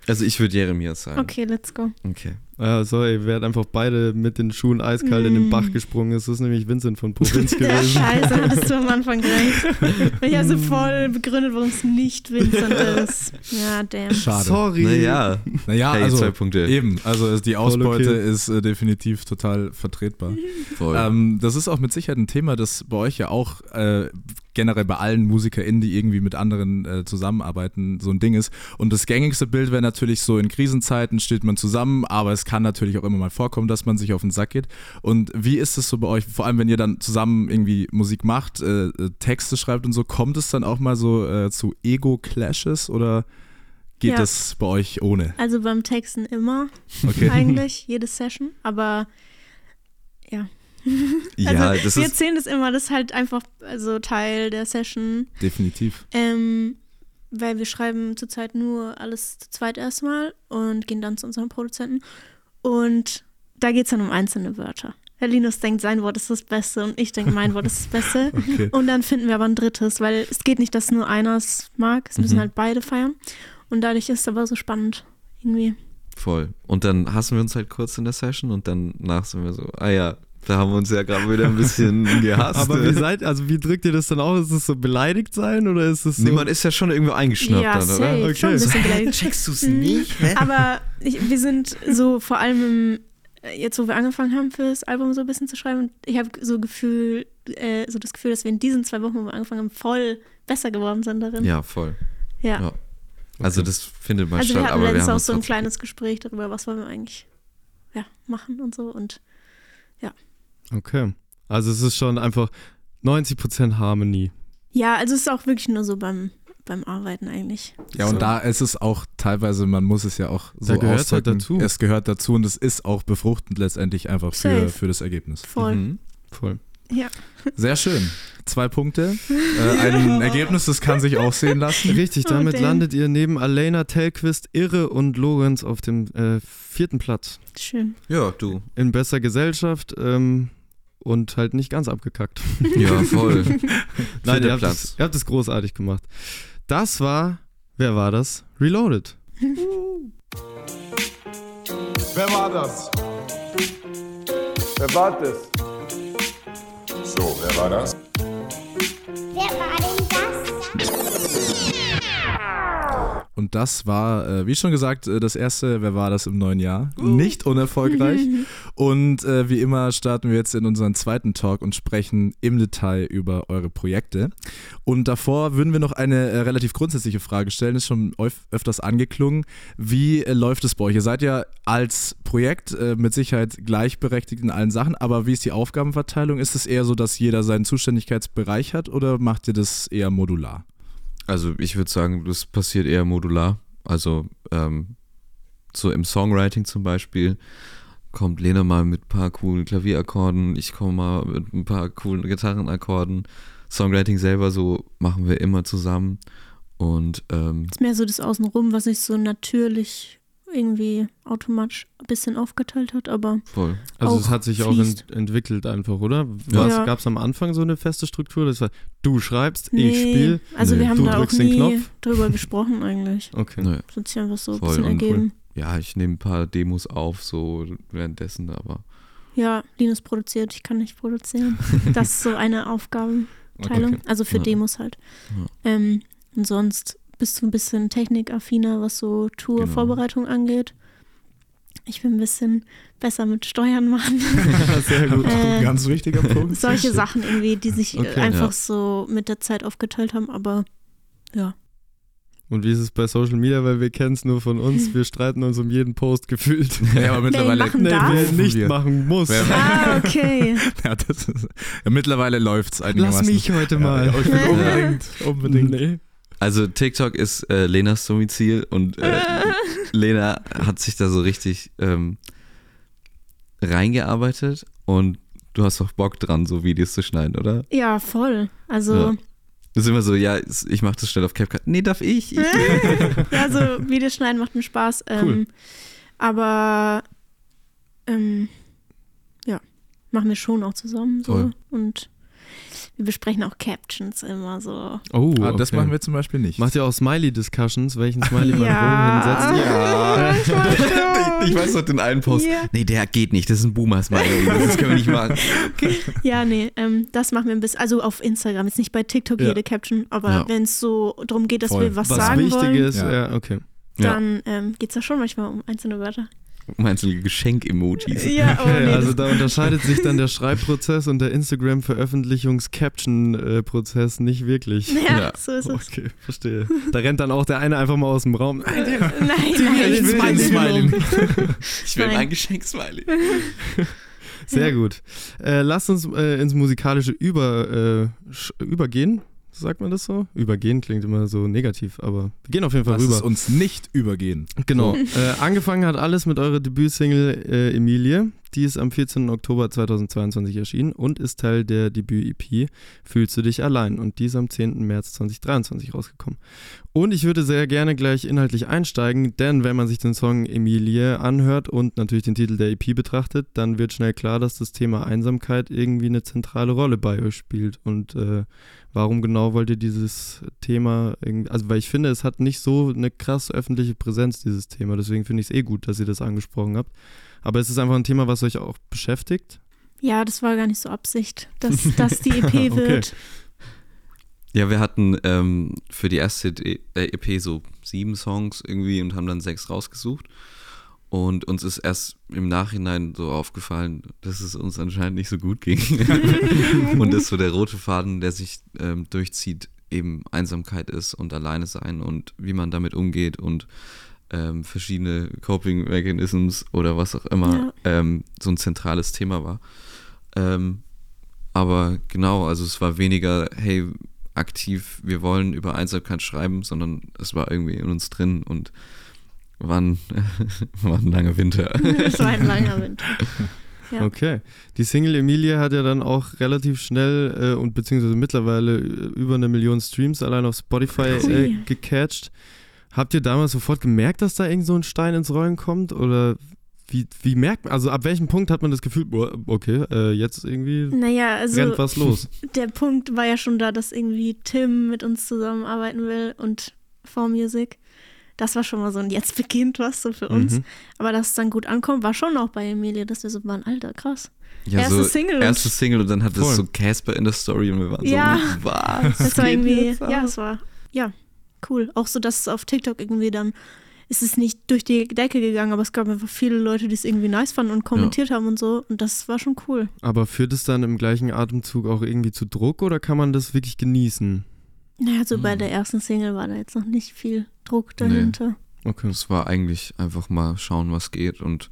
Also ich würde Jeremias sagen. Okay, let's go. Okay. Ja, sorry, wer hat einfach beide mit den Schuhen eiskalt in den Mm. Bach gesprungen ist. Das ist nämlich Vincent von <laughs> Provinz Ja, gewesen. scheiße, hattest du am Anfang recht. <laughs> Ich habe so voll begründet, warum es nicht Vincent <laughs> ist. Ja, damn. Schade. Sorry. Naja, Naja, hey, also zwei Punkte. eben. Also es- die Ausbeute okay. ist äh, definitiv total vertretbar. Voll. Ähm, das ist auch mit Sicherheit ein Thema, das bei euch ja auch äh, generell bei allen MusikerInnen, die irgendwie mit anderen äh, zusammenarbeiten, so ein Ding ist. Und das gängigste Bild wäre natürlich so, in Krisenzeiten steht man zusammen, aber es kann natürlich auch immer mal vorkommen, dass man sich auf den Sack geht. Und wie ist es so bei euch, vor allem wenn ihr dann zusammen irgendwie Musik macht, äh, äh, Texte schreibt und so, kommt es dann auch mal so äh, zu Ego-Clashes oder geht Ja. das bei euch ohne? Also beim Texten immer, Okay. <laughs> eigentlich, <laughs> jede Session. Aber ja. ja, also, das wir ist erzählen das immer, das ist halt einfach also Teil der Session. Definitiv. Ähm, weil wir schreiben zurzeit nur alles zu zweit erstmal und gehen dann zu unserem Produzenten. Und da geht es dann um einzelne Wörter. Herr Linus denkt, sein Wort ist das Beste und ich denke, mein Wort ist das Beste. <laughs> Okay. Und dann finden wir aber ein drittes, weil es geht nicht, dass nur einer es mag, es müssen Mhm. halt beide feiern. Und dadurch ist es aber so spannend irgendwie. voll. Und dann hassen wir uns halt kurz in der Session und danach sind wir so, ah ja, Da haben wir uns ja gerade wieder ein bisschen <laughs> gehasst. Aber wie ne? seid, also wie drückt ihr das dann aus? Ist es so beleidigt sein oder ist es so? Niemand ist ja schon irgendwo eingeschnappt ja, dann, safe. oder? Schon ein Okay. bisschen beleidigt. <laughs> Checkst du's Mhm. nicht? Hä? Aber ich, wir sind so vor allem im, jetzt, wo wir angefangen haben, für das Album so ein bisschen zu schreiben, ich habe so Gefühl, äh, so das Gefühl, dass wir in diesen zwei Wochen, wo wir angefangen haben, voll besser geworden sind darin. Ja, voll. Ja. Ja. Also das findet mal Also statt, wir hatten aber wir letztens haben auch so ein kleines Gespräch darüber, was wollen wir eigentlich ja, machen und so. Und Okay. Also es ist schon einfach 90% Harmonie. ja, also es ist auch wirklich nur so beim, beim Arbeiten eigentlich. Ja, und So. da ist es auch teilweise, man muss es ja auch so Da gehört's halt dazu. Es gehört dazu und es ist auch befruchtend letztendlich einfach für, Safe. für das Ergebnis. Voll. Mhm. Voll. Ja. Sehr schön. Zwei Punkte. <laughs> Äh, ein Ergebnis, das kann sich auch sehen lassen. Richtig, Oh, damit damn. landet ihr neben Alena, Telquist, Irre und Lorenz auf dem äh, vierten Platz. Schön. Ja, du. In besser Gesellschaft ähm, und halt nicht ganz abgekackt. Ja, voll. <laughs> Nein, ihr habt, Platz. es, ihr habt es großartig gemacht. Das war, wer war das? Reloaded. <laughs> Wer war das? Wer war das? So, wer war das? Wer war das? Und das war, äh, wie schon gesagt, äh, das erste, wer war das im neuen Jahr? Nicht unerfolgreich. <laughs> Und äh, wie immer starten wir jetzt in unseren zweiten Talk und sprechen im Detail über eure Projekte. Und davor würden wir noch eine äh, relativ grundsätzliche Frage stellen, ist schon öf öfters angeklungen. Wie äh, läuft es bei euch? Ihr seid ja als Projekt äh, mit Sicherheit gleichberechtigt in allen Sachen, aber wie ist die Aufgabenverteilung? Ist es eher so, dass jeder seinen Zuständigkeitsbereich hat oder macht ihr das eher modular? Also ich würde sagen, das passiert eher modular. Also ähm, so im Songwriting zum Beispiel kommt Lena mal mit ein paar coolen Klavierakkorden, ich komme mal mit ein paar coolen Gitarrenakkorden. Songwriting selber so machen wir immer zusammen. Und ähm, ist mehr so das Außenrum, was sich so natürlich irgendwie automatisch ein bisschen aufgeteilt hat, aber voll. Also Auch es hat sich auch fließt. ent entwickelt einfach, oder? Ja. Gab es am Anfang so eine feste Struktur? Das war, du schreibst, nee. ich spiele. Also Nee. wir haben Du da auch nie drüber gesprochen eigentlich. <laughs> Okay. Naja. Das hat sich einfach so ein Voll bisschen und ergeben. Ja, ich nehme ein paar Demos auf, so währenddessen, aber Ja, Linus produziert, ich kann nicht produzieren. Das ist so eine <laughs> Aufgabenteilung. Okay. Also für Ja. Demos halt. Ja. Ähm, und sonst bist du ein bisschen technikaffiner, was so Tour-Vorbereitung angeht. Ich bin ein bisschen besser mit Steuern machen. <laughs> Sehr gut. Äh, Ganz wichtiger Punkt. <laughs> solche Sachen irgendwie, die sich Okay. einfach Ja. so mit der Zeit aufgeteilt haben, aber ja. Und wie ist es bei Social Media? Weil wir kennen es nur von uns. Wir streiten uns um jeden Post gefühlt. Ja, aber <laughs> mittlerweile. machen Nee, darf? wer nicht Wir. machen muss. Ah, okay. Ja, das ist, ja, mittlerweile läuft es Lass einigermaßen. mich heute mal. Ja, ich will unbedingt, unbedingt. Nee. Also TikTok ist äh, Lenas Domizil und äh, <laughs> Lena hat sich da so richtig ähm, reingearbeitet und du hast doch Bock dran, so Videos zu schneiden, oder? Ja, voll. Also, Ja. Das ist immer so, ja, ich mache das schnell auf CapCut. Nee, darf ich? ich <laughs> <laughs> ja, so Videos schneiden macht mir Spaß. Ähm, Cool. Aber ähm, ja, machen wir schon auch zusammen so. Voll. Und wir besprechen auch Captions immer so. Oh, Ah, das okay. machen wir zum Beispiel nicht. Macht ihr auch Smiley-Discussions, welchen Smiley man Ja. wohin setzt? <laughs> ich, ich weiß noch den einen Post. Ja. Nee, der geht nicht, das ist ein Boomer-Smiley. Das können wir nicht machen. Ja, nee, ähm, das machen wir ein bisschen, also auf Instagram, jetzt nicht bei TikTok Ja. jede Caption, aber Ja. wenn es so darum geht, dass Voll. wir was, Was sagen wichtig wollen, ist, Ja. ja, okay. Ja. dann ähm, geht es da schon manchmal um einzelne Wörter. Meinst du Geschenk-Emojis? Ja, oh Okay, nee, also da <laughs> unterscheidet sich dann der Schreibprozess und der Instagram-Veröffentlichungs-Caption-Prozess nicht wirklich. ja, Ja. so ist es. Okay, verstehe. Da rennt dann auch der eine einfach mal aus dem Raum. Nein, der- Nein, nein, ich will nein. den Smiley. <laughs> Ich will Nein. mein Geschenk-Smiley. Sehr Ja. gut. Äh, lasst uns äh, ins Musikalische über, äh, übergehen. Sagt man das so? Übergehen klingt immer so negativ, aber wir gehen auf jeden Fall Lass rüber. es uns nicht übergehen. Genau. äh, angefangen hat alles mit eurer Debütsingle äh, Emilie. Die ist am 14. Oktober 2022 erschienen und ist Teil der Debüt-EP Fühlst du dich allein? Und die ist am 10. März 2023 rausgekommen. Und ich würde sehr gerne gleich inhaltlich einsteigen, denn wenn man sich den Song Emilie anhört und natürlich den Titel der EP betrachtet, dann wird schnell klar, dass das Thema Einsamkeit irgendwie eine zentrale Rolle bei euch spielt. Und äh, warum genau wollt ihr dieses Thema, irgendwie- also weil ich finde, es hat nicht so eine krasse öffentliche Präsenz, dieses Thema. Deswegen finde ich es eh gut, dass ihr das angesprochen habt. Aber es ist einfach ein Thema, was euch auch beschäftigt. Ja, das war gar nicht so Absicht, dass das die EP <laughs> Okay. wird. Ja, wir hatten ähm, für die erste EP so sieben Songs irgendwie und haben dann sechs rausgesucht. Und uns ist erst im Nachhinein so aufgefallen, dass es uns anscheinend nicht so gut ging. <laughs> und dass so der rote Faden, der sich ähm, durchzieht, eben Einsamkeit ist und alleine sein und wie man damit umgeht und ähm, verschiedene Coping Mechanisms oder was auch immer ähm, so ein zentrales Thema war. Ähm, aber genau, also es war weniger, hey, aktiv, wir wollen über Einsamkeit schreiben, sondern es war irgendwie in uns drin und war ein, <laughs> war ein langer Winter. <laughs> Es war ein langer Winter. <laughs> Ja. Okay. Die Single Emilia hat ja dann auch relativ schnell äh, und beziehungsweise mittlerweile äh, über eine Million Streams allein auf Spotify äh, gecatcht. Habt ihr damals sofort gemerkt, dass da irgend so ein Stein ins Rollen kommt? Oder wie, wie merkt man, also ab welchem Punkt hat man das Gefühl, boah, okay, äh, jetzt irgendwie Naja, also rennt was los? der Punkt war ja schon da, dass irgendwie Tim mit uns zusammenarbeiten will und 4Music. Das war schon mal so ein jetzt beginnt was so für uns. Mhm. Aber dass es dann gut ankommt, war schon auch bei Emilia, dass wir so waren, Alter, krass. Ja, Erste so Single und- Erste Single und dann hat es so Casper in der Story und wir waren Ja. so, was? Das war irgendwie, ja, es war, ja, cool. Auch so, dass es auf TikTok irgendwie dann, ist es nicht durch die Decke gegangen, aber es gab einfach viele Leute, die es irgendwie nice fanden und kommentiert haben und so. Und das war schon cool. Aber führt es dann im gleichen Atemzug auch irgendwie zu Druck oder kann man das wirklich genießen? Naja, so bei Hm. der ersten Single war da jetzt noch nicht viel Druck dahinter. Okay. Es war eigentlich einfach mal schauen, was geht und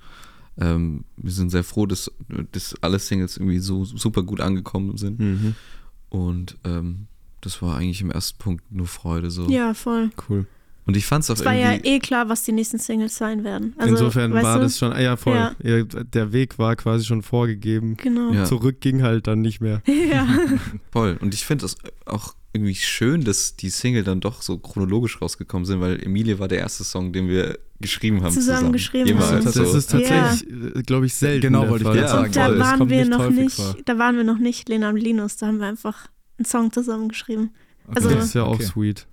ähm, wir sind sehr froh, dass, dass alle Singles irgendwie so super gut angekommen sind Mhm. und ähm, das war eigentlich im ersten Punkt nur Freude so. Ja, voll. Cool. Und ich fand es auch Es war ja eh klar, was die nächsten Singles sein werden. Also, Insofern war du? das schon, ah ja, voll. Ja. Ja, der Weg war quasi schon vorgegeben. Genau. Ja. Zurück ging halt dann nicht mehr. <laughs> Ja. voll. Und ich finde es auch irgendwie schön, dass die Single dann doch so chronologisch rausgekommen sind, weil Emilie war der erste Song, den wir geschrieben haben. Zusammen Zusammen, geschrieben haben. Das So. ist tatsächlich, glaube ich, selten. Genau, wollte ich gerade Ja, sagen. Und da. Das waren wir nicht noch nicht, vor. da waren wir noch nicht Lena und Linus, da haben wir einfach einen Song zusammen geschrieben. Also- Das ist ja auch Okay. sweet.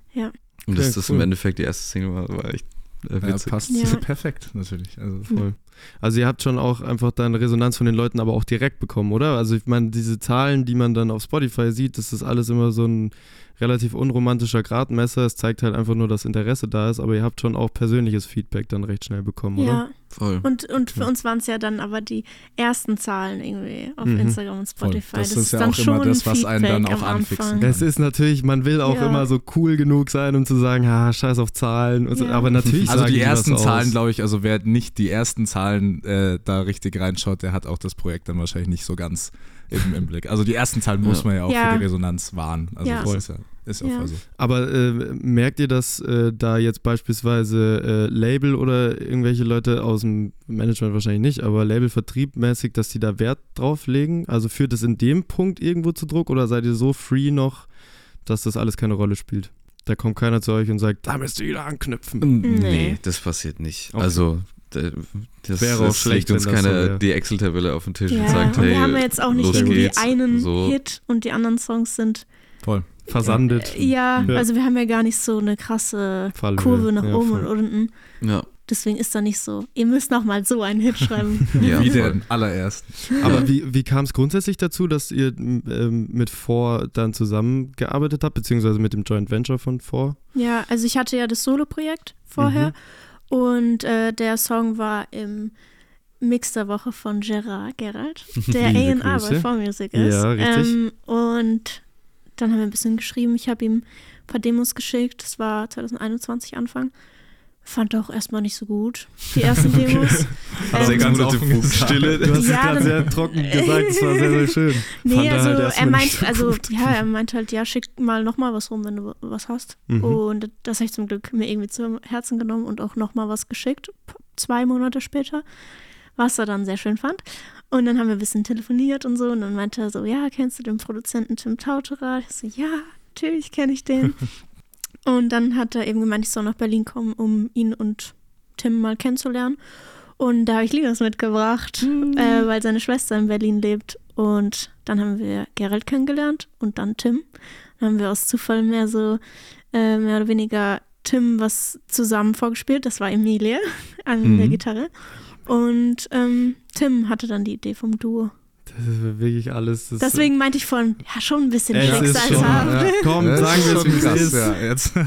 Und dass Okay, das cool. im Endeffekt die erste Single war, war echt äh, Ja, witzig. passt Ja. <laughs> perfekt natürlich. Also Voll. Also ihr habt schon auch einfach dann Resonanz von den Leuten aber auch direkt bekommen, oder? Also ich meine, diese Zahlen, die man dann auf Spotify sieht, das ist alles immer so ein relativ unromantischer Gradmesser. Es zeigt halt einfach nur, dass Interesse da ist, aber ihr habt schon auch persönliches Feedback dann recht schnell bekommen, oder? Ja, Voll. und, und für uns waren es ja dann aber die ersten Zahlen irgendwie auf Mhm. Instagram und Voll. Spotify. Das ist ja dann auch immer schon das, was einen dann Feedback auch am anfixen Anfang. kann. Es ist natürlich, man will auch Ja. immer so cool genug sein, um zu sagen, ha, scheiß auf Zahlen. Und so, Ja. aber natürlich Also sagen die ersten. Zahlen, glaube ich, also wer nicht die ersten Zahlen äh, da richtig reinschaut, der hat auch das Projekt dann wahrscheinlich nicht so ganz im, im Blick. Also die ersten Zahlen muss man ja auch Ja. für die Resonanz wahren. Also Ja. das ist ja, ist ja voll so. Aber äh, merkt ihr, dass äh, da jetzt beispielsweise äh, Label oder irgendwelche Leute aus dem Management wahrscheinlich nicht, aber Labelvertriebmäßig, dass die da Wert drauf legen? Also führt es in dem Punkt irgendwo zu Druck oder seid ihr so free noch, dass das alles keine Rolle spielt? Da kommt keiner zu euch und sagt, da müsst ihr wieder anknüpfen. Nee, Nee. das passiert nicht. Okay. Also das, Wäre auch das schlecht, legt uns wenn das so Excel-Tabelle auf den Tisch und Ja, sagt, und hey, wir haben ja jetzt auch nicht irgendwie geht's. einen so. Hit und die anderen Songs sind Voll. Versandet. Äh, Ja, Ja. also wir haben ja gar nicht so eine krasse Fallhöhe. Kurve nach Ja, oben voll. und unten. Ja, Deswegen ist da nicht so, ihr müsst noch mal so einen Hit schreiben. <laughs> ja, Wie voll. den allerersten. Aber wie, wie kam es grundsätzlich dazu, dass ihr ähm, mit Four dann zusammengearbeitet habt, beziehungsweise mit dem Joint Venture von Four? ja, also ich hatte ja das Solo-Projekt vorher und äh, der Song war im Mix der Woche von Gerard Gerald, <laughs> der A&R bei 4Music ist. Ja, richtig. Ähm, und dann haben wir ein bisschen geschrieben. Ich habe ihm ein paar Demos geschickt. Das war 2021 Anfang. Fand auch erstmal nicht so gut, die ersten <laughs> Demos. Also Ähm, ganz offen gesagt. Du hast es Ja, gerade dann- sehr trocken gesagt, es war sehr, sehr schön. <laughs> Fand Nee, er also halt er meint, also ja, er meint halt, ja, schick mal nochmal was rum, wenn du was hast. Mhm. Und das habe ich zum Glück mir irgendwie zu Herzen genommen und auch nochmal was geschickt, zwei Monate später, was er dann sehr schön fand. Und dann haben wir ein bisschen telefoniert und so und dann meinte er so, ja, kennst du den Produzenten Tim Tauterer? Ich so, ja, natürlich kenne ich den. <laughs> und dann hat er eben gemeint, ich soll nach Berlin kommen, um ihn und Tim mal kennenzulernen. Und da habe ich Linus mitgebracht, äh, weil seine Schwester in Berlin lebt. Und dann haben wir Gerald kennengelernt und dann Tim. Dann haben wir aus Zufall mehr so, äh, mehr oder weniger Tim was zusammen vorgespielt. Das war Emilie <laughs> an Mhm. der Gitarre. Und ähm, Tim hatte dann die Idee vom Duo. Das ist wirklich alles. Das Deswegen meinte ich vorhin, ja, schon ein bisschen es ist schon, schicksalshaft. ja. <laughs> Komm, Das sagen wir es, schon wie es krass, ist. Ja, jetzt. <laughs>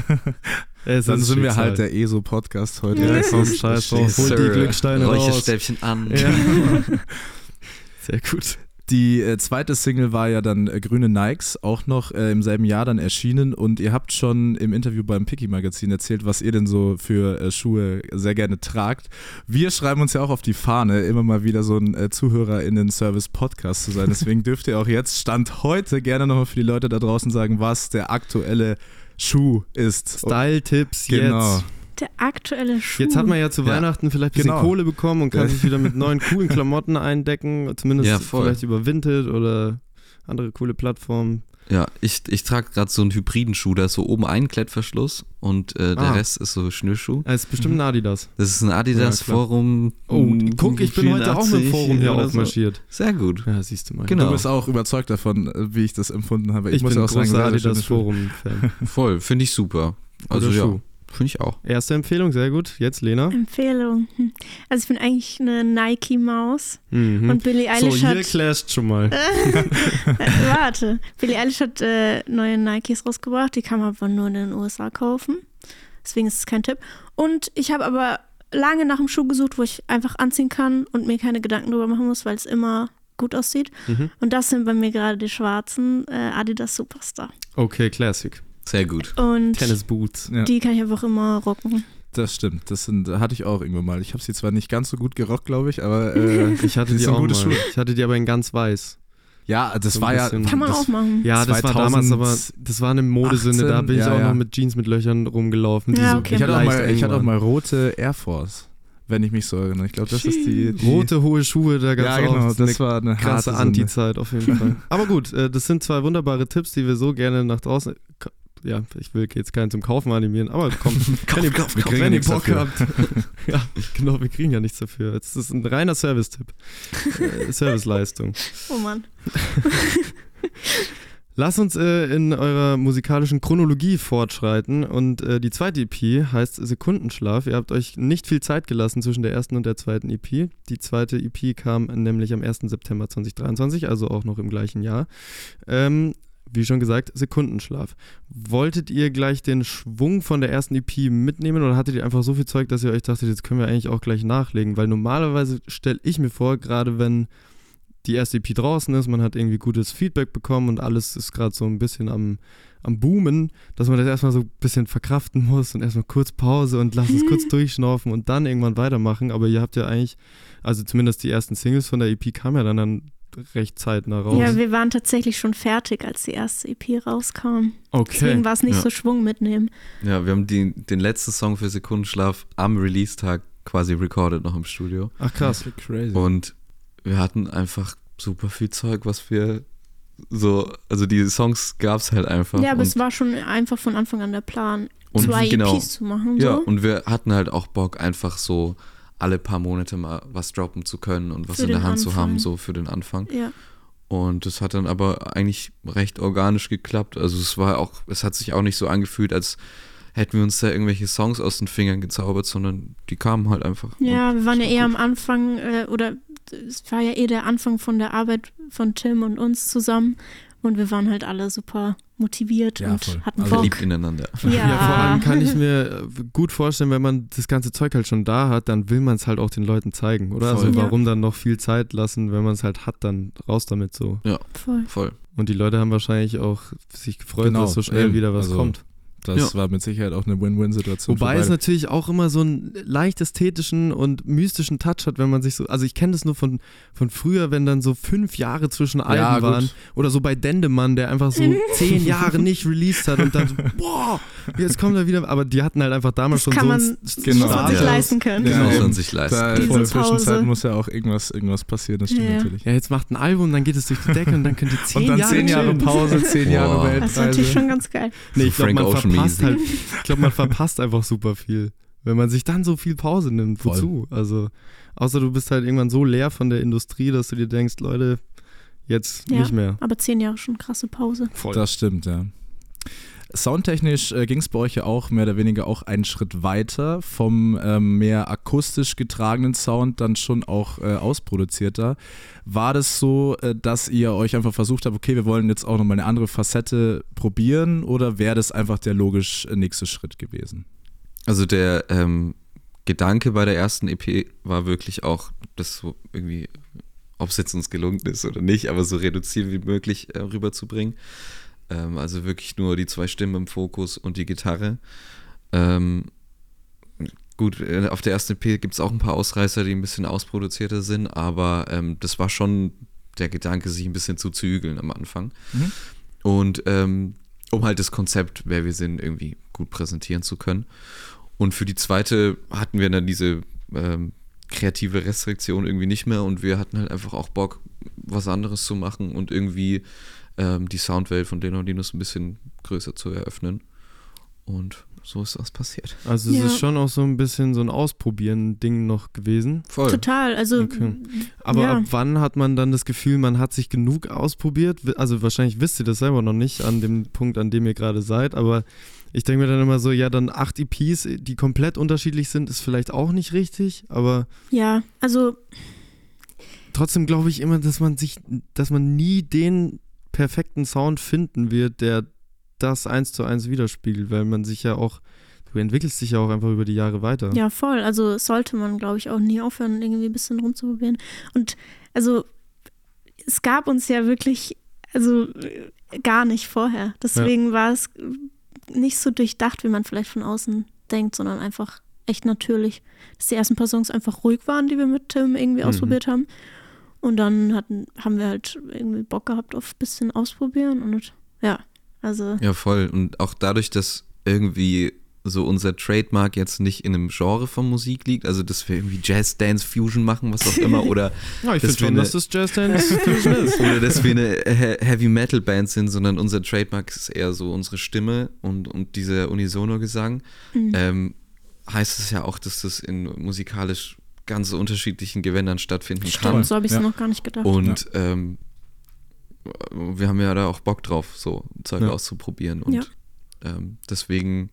Es Dann sind wir Schicksal. halt der ESO-Podcast heute. Ja, komm, scheiß drauf. Hol die Glücksteine raus. Räucherstäbchen an. Ja. <laughs> Sehr gut. Die äh, zweite Single war ja dann äh, Grüne Nikes, auch noch äh, im selben Jahr dann erschienen. Und ihr habt schon im Interview beim Picky Magazin erzählt, was ihr denn so für äh, Schuhe sehr gerne tragt. Wir schreiben uns ja auch auf die Fahne, immer mal wieder so ein äh, ZuhörerInnen-Service-Podcast zu sein. <laughs> Deswegen dürft ihr auch jetzt, Stand heute, gerne nochmal für die Leute da draußen sagen, was der aktuelle Schuh ist. Style-Tipps Genau. jetzt. Der aktuelle Schuh. Jetzt hat man ja zu Ja. Weihnachten vielleicht ein bisschen Genau. Kohle bekommen und kann Ja. <laughs> sich wieder mit neuen coolen Klamotten eindecken. Zumindest Ja, vielleicht über Vinted oder andere coole Plattformen. Ja, ich, ich trage gerade so einen hybriden Schuh, da ist so oben ein Klettverschluss und äh, der Ah. Rest ist so Schnürschuh. Es ist bestimmt ein Adidas. Das ist ein Adidas Ja. Oh, guck, ich bin heute auch mit dem 84 Forum hier oder so. aufmarschiert. Sehr gut. Ja, siehst du mal. Genau. Du bist auch überzeugt davon, äh, wie ich das empfunden habe. Ich, muss bin auch ein großer sagen, sehr, sehr schöne Adidas Schuhe. Forum-Fan. <laughs> Voll, finde ich super. Also ja, Schuh. Finde ich auch. Erste Empfehlung, sehr gut. Jetzt Lena. Empfehlung. Hm. Also ich bin eigentlich eine Nike-Maus Mhm. und Billie So, Eilish hier hat... clasht schon mal. <laughs> Äh, Warte. Billie Eilish hat äh, neue Nikes rausgebracht, die kann man aber nur in den USA kaufen. Deswegen ist es kein Tipp. Und ich habe aber lange nach einem Schuh gesucht, wo ich einfach anziehen kann und mir keine Gedanken drüber machen muss, weil es immer gut aussieht. Mhm. Und das sind bei mir gerade die schwarzen äh, Adidas Superstar. Okay, Classic. Sehr gut. Und Tennis Boots. Ja. die kann ich einfach immer rocken. Das stimmt, das sind, hatte ich auch irgendwann mal. Ich habe sie zwar nicht ganz so gut gerockt, glaube ich, aber äh, <laughs> Ich hatte <laughs> Die auch mal. Schuhe. Ich hatte die aber in ganz weiß. ja, das So war ja. Kann man das, auch machen. Ja, das war damals 2018, aber, das war eine Modesünde. Da bin ich ja, auch ja. noch mit Jeans mit Löchern rumgelaufen. Die Ja, so okay. Ich hatte, auch mal, ich hatte auch mal rote Air Force, wenn ich mich so erinnere. Ich glaube, das ist die, die Rote, hohe Schuhe, da gab es Ja, auch genau, eine das war eine krasse. Anti-Zeit auf jeden Fall. <laughs> Aber gut, äh, das sind zwei wunderbare Tipps, die wir so gerne nach draußen. Ja, ich will jetzt keinen zum Kaufen animieren, aber kommt, wenn ihr, wir kriegen ja wenn ihr Bock dafür. habt. <laughs> ja, genau, wir kriegen ja nichts dafür. Es ist ein reiner Service-Tipp. Äh, Serviceleistung. Oh Mann. <laughs> Lass uns äh, in eurer musikalischen Chronologie fortschreiten und äh, die zweite EP heißt Sekundenschlaf. Ihr habt euch nicht viel Zeit gelassen zwischen der ersten und der zweiten EP. Die zweite EP kam nämlich am 1. September 2023, also auch noch im gleichen Jahr. Ähm, wie schon gesagt, Sekundenschlaf. Wolltet ihr gleich den Schwung von der ersten EP mitnehmen oder hattet ihr einfach so viel Zeug, dass ihr euch dachtet, jetzt können wir eigentlich auch gleich nachlegen? Weil normalerweise stelle ich mir vor, gerade wenn die erste EP draußen ist, man hat irgendwie gutes Feedback bekommen und alles ist gerade so ein bisschen am, am Boomen, dass man das erstmal so ein bisschen verkraften muss und erstmal kurz Pause und lass es kurz <laughs> durchschnaufen und dann irgendwann weitermachen. Aber ihr habt ja eigentlich, also zumindest die ersten Singles von der EP kamen ja dann, dann recht zeitnah raus. Ja, wir waren tatsächlich schon fertig, als die erste EP rauskam. okay. Deswegen war es nicht Ja. so Schwung mitnehmen. Ja, wir haben die, den letzten Song für Sekundenschlaf am Release-Tag quasi recorded noch im Studio. Ach krass. Crazy. Und wir hatten einfach super viel Zeug, was wir so, also die Songs gab es halt einfach. Ja, aber es war schon einfach von Anfang an der Plan, und zwei genau, EPs zu machen. Ja, so. und wir hatten halt auch Bock, einfach so alle paar Monate mal was droppen zu können und was Für in der Hand zu haben, Anfang. so für den Anfang. ja. Und das hat dann aber eigentlich recht organisch geklappt. Also es war auch, es hat sich auch nicht so angefühlt, als hätten wir uns da irgendwelche Songs aus den Fingern gezaubert, sondern die kamen halt einfach. Ja, wir waren ja war eher am gut. Anfang, äh, oder es war ja eh der Anfang von der Arbeit von Tim und uns zusammen. Und wir waren halt alle super motiviert Ja, und voll. hatten Also Bock. Verliebt ineinander. Ja, Ja, vor allem kann ich mir äh, gut vorstellen, wenn man das ganze Zeug halt schon da hat, dann will man es halt auch den Leuten zeigen, oder? Voll. Also Ja. warum dann noch viel Zeit lassen, wenn man es halt hat, dann raus damit so. voll. Voll. Und die Leute haben wahrscheinlich auch sich gefreut, Genau, dass so schnell eben. wieder was Also, kommt. Das war mit Sicherheit auch eine Win-Win-Situation. Wobei es natürlich auch immer so einen leicht ästhetischen und mystischen Touch hat, wenn man sich so, also ich kenne das nur von, von früher, wenn dann so fünf Jahre zwischen Alben Ja, waren oder so bei Dendemann, der einfach so <laughs> zehn Jahre nicht released hat und dann so, <laughs> boah, jetzt kommt er wieder, aber die hatten halt einfach damals Das schon kann so man, einen das Genau. muss man sich Ja. leisten können. Ja, Das muss man sich leisten. Da in der Zwischenzeit muss ja auch irgendwas, irgendwas passieren, das stimmt Ja. natürlich. ja, jetzt macht ein Album, dann geht es durch die Decke und dann könnt ihr zehn Und dann Jahre zehn Jahre chillen. Pause, zehn. Jahre Das ist Das ist natürlich Weltreise. schon ganz geil. Nee, ich So glaube, Frank man Ocean verpasst halt, ich glaube, man verpasst einfach super viel, wenn man sich dann so viel Pause nimmt. Voll. Wozu? Also, außer du bist halt irgendwann so leer von der Industrie, dass du dir denkst, Leute, jetzt Ja. nicht mehr. Aber zehn Jahre schon krasse Pause. Voll. Das stimmt, ja. Soundtechnisch äh, ging es bei euch ja auch mehr oder weniger auch einen Schritt weiter, vom ähm, mehr akustisch getragenen Sound dann schon auch äh, ausproduzierter. War das so, äh, dass ihr euch einfach versucht habt, okay, wir wollen jetzt auch nochmal eine andere Facette probieren oder wäre das einfach der logisch äh, nächste Schritt gewesen? Also der ähm, Gedanke bei der ersten EP war wirklich auch, das so irgendwie, ob es jetzt uns gelungen ist oder nicht, aber so reduziert wie möglich äh, rüberzubringen. Ähm, also wirklich nur die zwei Stimmen im Fokus und die Gitarre. Ähm, gut, äh, auf der ersten EP gibt es auch ein paar Ausreißer, die ein bisschen ausproduzierter sind, aber ähm, das war schon der Gedanke, sich ein bisschen zu zügeln am Anfang. Mhm. Und ähm, um halt das Konzept, wer wir sind, irgendwie gut präsentieren zu können. Und für die zweite hatten wir dann diese ähm, kreative Restriktion irgendwie nicht mehr und wir hatten halt einfach auch Bock, was anderes zu machen und irgendwie ähm, die Soundwelt von Deno Linus ein bisschen größer zu eröffnen. Und so ist das passiert. Also es Ja. ist schon auch so ein bisschen so ein Ausprobieren-Ding noch gewesen. Voll. Total. Also, Okay. Aber ja. ab wann hat man dann das Gefühl, man hat sich genug ausprobiert? Also wahrscheinlich wisst ihr das selber noch nicht an dem Punkt, an dem ihr gerade seid, aber ich denke mir dann immer so, ja, dann acht EPs, die komplett unterschiedlich sind, ist vielleicht auch nicht richtig, aber ja, also trotzdem glaube ich immer, dass man sich, dass man nie den perfekten Sound finden wird, der das eins zu eins widerspiegelt, weil man sich ja auch, du entwickelst dich ja auch einfach über die Jahre weiter. Ja, voll. Also sollte man, glaube ich, auch nie aufhören, irgendwie ein bisschen rumzuprobieren. Und also es gab uns ja wirklich, also gar nicht vorher. Deswegen war es nicht so durchdacht, wie man vielleicht von außen denkt, sondern einfach echt natürlich, dass die ersten paar Songs einfach ruhig waren, die wir mit Tim irgendwie Mhm. ausprobiert haben. Und dann hatten, haben wir halt irgendwie Bock gehabt auf ein bisschen ausprobieren und ja, also Ja, voll. Und auch dadurch, dass irgendwie so unser Trademark jetzt nicht in einem Genre von Musik liegt, also dass wir irgendwie Jazz, Dance, Fusion machen, was auch immer, oder, <laughs> Ja, ich finde schon, dass das Jazz Dance <laughs> Fusion ist. oder dass wir eine He Heavy Metal Band sind, sondern unser Trademark ist eher so unsere Stimme und, und dieser Unisono-Gesang. Mhm. Ähm, heißt es ja auch, dass das in musikalisch ganz unterschiedlichen Gewändern stattfinden kann. stimmt, so habe ich es Ja. noch gar nicht gedacht. Und ähm, wir haben ja da auch Bock drauf, so Zeug Ja. auszuprobieren. Und Ja. ähm, deswegen,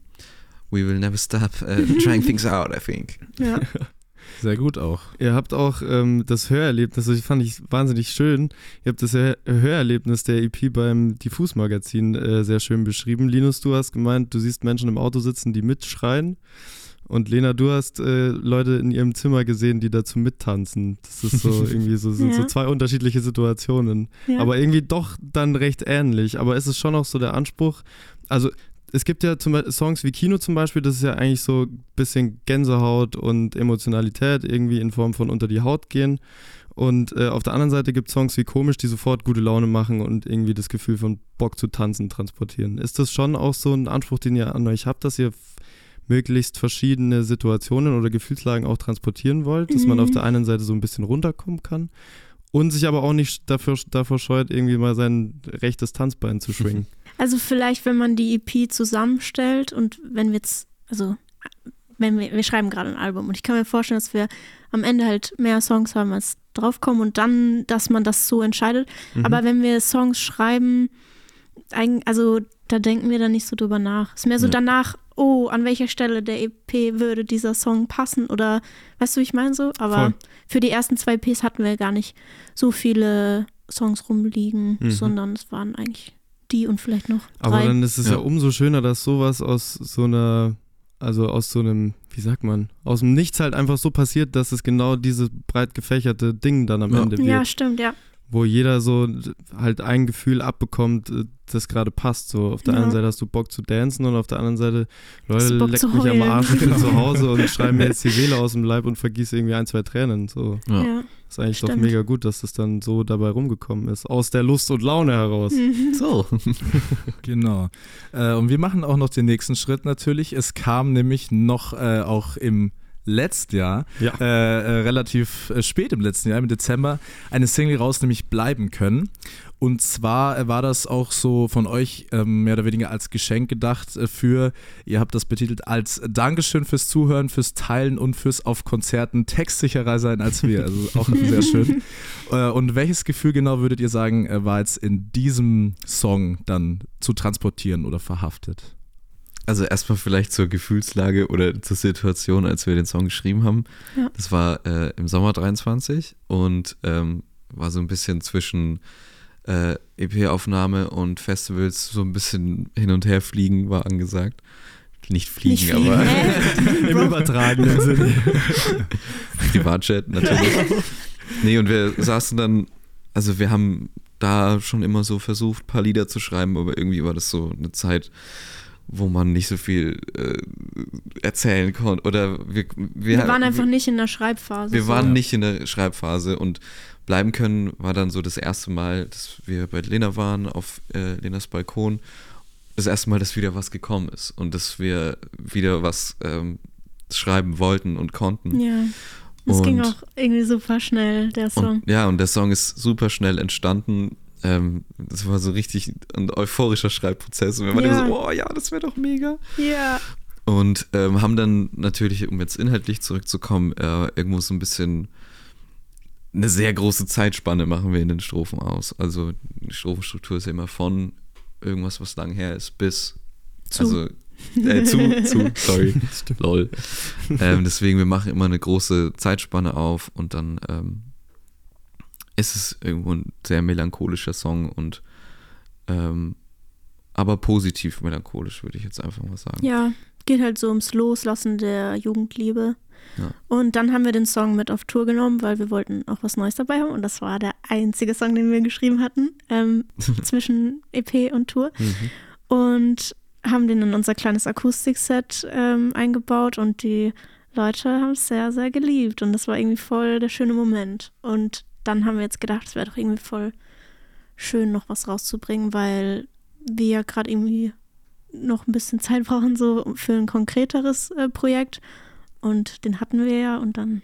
we will never stop uh, trying things out, I think. ja. <laughs> Sehr gut auch. Ihr habt auch ähm, das Hörerlebnis, das fand ich wahnsinnig schön. Ihr habt das Hör Hörerlebnis der EP beim Diffus-Magazin äh, sehr schön beschrieben. Linus, du hast gemeint, du siehst Menschen im Auto sitzen, die mitschreien. Und Lena, du hast äh, Leute in ihrem Zimmer gesehen, die dazu mittanzen. Das ist so <laughs> irgendwie so, sind so Ja. zwei unterschiedliche Situationen. ja. Aber irgendwie doch dann recht ähnlich. Aber es ist schon auch so der Anspruch. Also es gibt ja zum Beispiel Songs wie Kino zum Beispiel, das ist ja eigentlich so ein bisschen Gänsehaut und Emotionalität irgendwie in Form von unter die Haut gehen. Und äh, auf der anderen Seite gibt es Songs wie Komisch, die sofort gute Laune machen und irgendwie das Gefühl von Bock zu tanzen transportieren. Ist das schon auch so ein Anspruch, den ihr an euch habt, dass ihr möglichst verschiedene Situationen oder Gefühlslagen auch transportieren wollt, dass man Mhm. auf der einen Seite so ein bisschen runterkommen kann und sich aber auch nicht dafür, davor scheut, irgendwie mal sein rechtes Tanzbein zu schwingen. <laughs> Also vielleicht, wenn man die EP zusammenstellt und wenn wir jetzt, also wenn wir, wir schreiben gerade ein Album und ich kann mir vorstellen, dass wir am Ende halt mehr Songs haben, als draufkommen und dann, dass man das so entscheidet. Mhm. Aber wenn wir Songs schreiben, also da denken wir dann nicht so drüber nach. Es ist mehr so Ja. danach, oh, an welcher Stelle der EP würde dieser Song passen oder weißt du, wie ich meine so? Aber Voll. für die ersten zwei EPs hatten wir gar nicht so viele Songs rumliegen, Mhm. sondern es waren eigentlich die und vielleicht noch Aber drei. dann ist es ja. Ja. umso schöner, dass sowas aus so einer, also aus so einem, wie sagt man, aus dem Nichts halt einfach so passiert, dass es genau dieses breit gefächerte Ding dann am Ja. Ende wird. ja, stimmt, ja. Wo jeder so halt ein Gefühl abbekommt, äh, das gerade passt. So auf der Ja. einen Seite hast du Bock zu dancen und auf der anderen Seite, Leute, zu mich am heulen. Arsch, ich bin zu <laughs> Hause und schreibe mir jetzt die Seele aus dem Leib und vergieße irgendwie ein, zwei Tränen. So, Ja. ja. ist eigentlich doch Stimmt. mega gut, dass das dann so dabei rumgekommen ist. Aus der Lust und Laune heraus. Mhm. So. <laughs> Genau. Äh, und wir machen auch noch den nächsten Schritt natürlich. Es kam nämlich noch äh, auch im letzten Jahr, Ja. äh, äh, relativ äh, spät im letzten Jahr, im Dezember, eine Single raus, nämlich Bleiben können. Und zwar äh, war das auch so von euch ähm, mehr oder weniger als Geschenk gedacht äh, für, ihr habt das betitelt als Dankeschön fürs Zuhören, fürs Teilen und fürs auf Konzerten textsicherer sein als wir. Also <laughs> auch sehr schön. Äh, und welches Gefühl genau würdet ihr sagen, war jetzt in diesem Song dann zu transportieren oder verhaftet? Also erstmal vielleicht zur Gefühlslage oder zur Situation, als wir den Song geschrieben haben. Ja. Das war äh, im Sommer 23 und ähm, war so ein bisschen zwischen äh, EP-Aufnahme und Festivals so ein bisschen hin und her fliegen war angesagt. Nicht fliegen, Nicht fliegen, aber hä? <laughs> Im übertragenen <laughs> Sinne. Privatjet natürlich. <laughs> nee, und wir saßen dann, also wir haben da schon immer so versucht, ein paar Lieder zu schreiben, aber irgendwie war das so eine Zeit, wo man nicht so viel äh, erzählen konnte. Oder wir, wir, Wir waren einfach nicht in der Schreibphase. wir so. waren nicht in der Schreibphase und bleiben können war dann so das erste Mal, dass wir bei Lena waren, auf äh, Lenas Balkon. Das erste Mal, dass wieder was gekommen ist und dass wir wieder was ähm, schreiben wollten und konnten. Ja. Es ging auch irgendwie super schnell, der Song. Und, ja, und der Song ist super schnell entstanden. Ähm, das war so richtig ein euphorischer Schreibprozess. Und wir waren Ja. immer so, oh ja, das wäre doch mega. Ja. Und ähm, haben dann natürlich, um jetzt inhaltlich zurückzukommen, äh, irgendwo so ein bisschen eine sehr große Zeitspanne machen wir in den Strophen aus. Also die Strophenstruktur ist ja immer von irgendwas, was lang her ist, bis Zu. also äh, zu, zu, <laughs> sorry, lol. Ähm, deswegen, wir machen immer eine große Zeitspanne auf und dann ähm, ist es irgendwo ein sehr melancholischer Song und ähm, aber positiv melancholisch, würde ich jetzt einfach mal sagen. Ja, geht halt so ums Loslassen der Jugendliebe. Ja. Und dann haben wir den Song mit auf Tour genommen, weil wir wollten auch was Neues dabei haben. Und das war der einzige Song, den wir geschrieben hatten, ähm, <laughs> zwischen EP und Tour. Mhm. Und haben den in unser kleines Akustikset ähm, eingebaut und die Leute haben es sehr, sehr geliebt. Und das war irgendwie voll der schöne Moment. Und dann haben wir jetzt gedacht, es wäre doch irgendwie voll schön, noch was rauszubringen, weil wir ja gerade irgendwie noch ein bisschen Zeit brauchen, so für ein konkreteres äh, Projekt. Und den hatten wir ja und dann,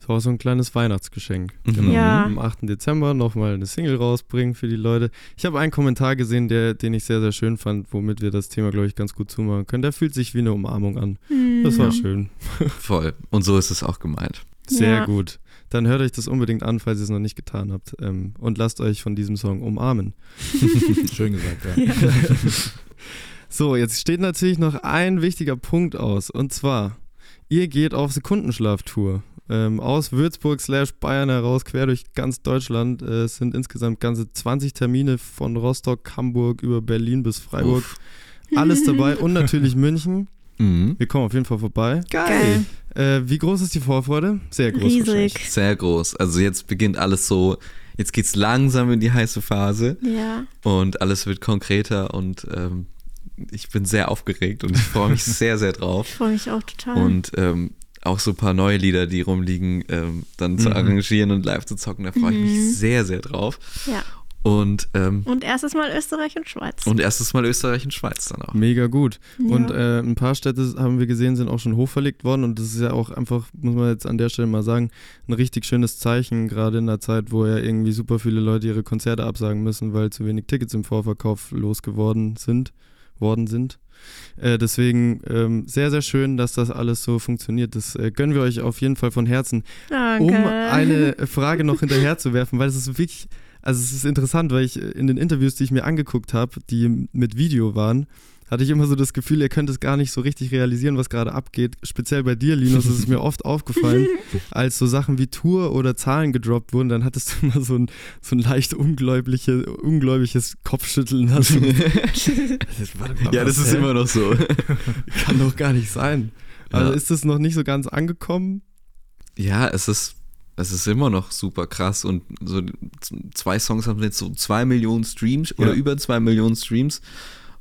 Das war auch so ein kleines Weihnachtsgeschenk. Mhm. Genau. Ja. Am 8. Dezember nochmal eine Single rausbringen für die Leute. Ich habe einen Kommentar gesehen, der, den ich sehr, sehr schön fand, womit wir das Thema, glaube ich, ganz gut zumachen können. Der fühlt sich wie eine Umarmung an. Das war Ja. schön. Voll. Und so ist es auch gemeint. Sehr Ja. gut. Dann hört euch das unbedingt an, falls ihr es noch nicht getan habt. Ähm, und lasst euch von diesem Song umarmen. <laughs> Schön gesagt, ja. Ja. <laughs> So, jetzt steht natürlich noch ein wichtiger Punkt aus. Und zwar, ihr geht auf Sekundenschlaftour. Ähm, aus Würzburg slash Bayern heraus, quer durch ganz Deutschland. Äh, es sind insgesamt ganze 20 Termine von Rostock, Hamburg über Berlin bis Freiburg. Uff. Alles dabei und <laughs> natürlich München. Mhm. Wir kommen auf jeden Fall vorbei. Geil. Äh, wie groß ist die Vorfreude? Sehr groß. Riesig. Sehr groß. Also jetzt beginnt alles so, jetzt geht's langsam in die heiße Phase Ja. und alles wird konkreter und ähm, ich bin sehr aufgeregt und ich freue mich <laughs> sehr, sehr drauf. Ich freue mich auch total. Und ähm, auch so ein paar neue Lieder, die rumliegen, ähm, dann zu Mhm. arrangieren und live zu zocken, da freue ich Mhm. mich sehr, sehr drauf. ja. Und, ähm, Und erstes Mal Österreich und Schweiz. und erstes Mal Österreich und Schweiz dann auch. Mega gut. ja. Und äh, ein paar Städte haben wir gesehen, sind auch schon hochverlegt worden. Und das ist ja auch einfach, muss man jetzt an der Stelle mal sagen, ein richtig schönes Zeichen, gerade in der Zeit, wo ja irgendwie super viele Leute ihre Konzerte absagen müssen, weil zu wenig Tickets im Vorverkauf losgeworden sind, worden sind. Äh, deswegen ähm, sehr, sehr schön, dass das alles so funktioniert. Das äh, gönnen wir euch auf jeden Fall von Herzen. Danke. Um eine <laughs> Frage noch hinterher zu werfen, weil es ist wirklich, also es ist interessant, weil ich in den Interviews, die ich mir angeguckt habe, die mit Video waren, hatte ich immer so das Gefühl, ihr könnt es gar nicht so richtig realisieren, was gerade abgeht. Speziell bei dir, Linus, ist es mir oft aufgefallen, <laughs> als so Sachen wie Tour oder Zahlen gedroppt wurden, dann hattest du immer so ein, so ein leicht ungläubliche, ungläubiges Kopfschütteln. Also, <laughs> warte mal, Ja, das ist hä? immer noch so. Kann doch gar nicht sein. Also Ja. ist das noch nicht so ganz angekommen? Ja, es ist, es ist immer noch super krass und so zwei Songs haben jetzt so zwei Millionen Streams oder Ja. über zwei Millionen Streams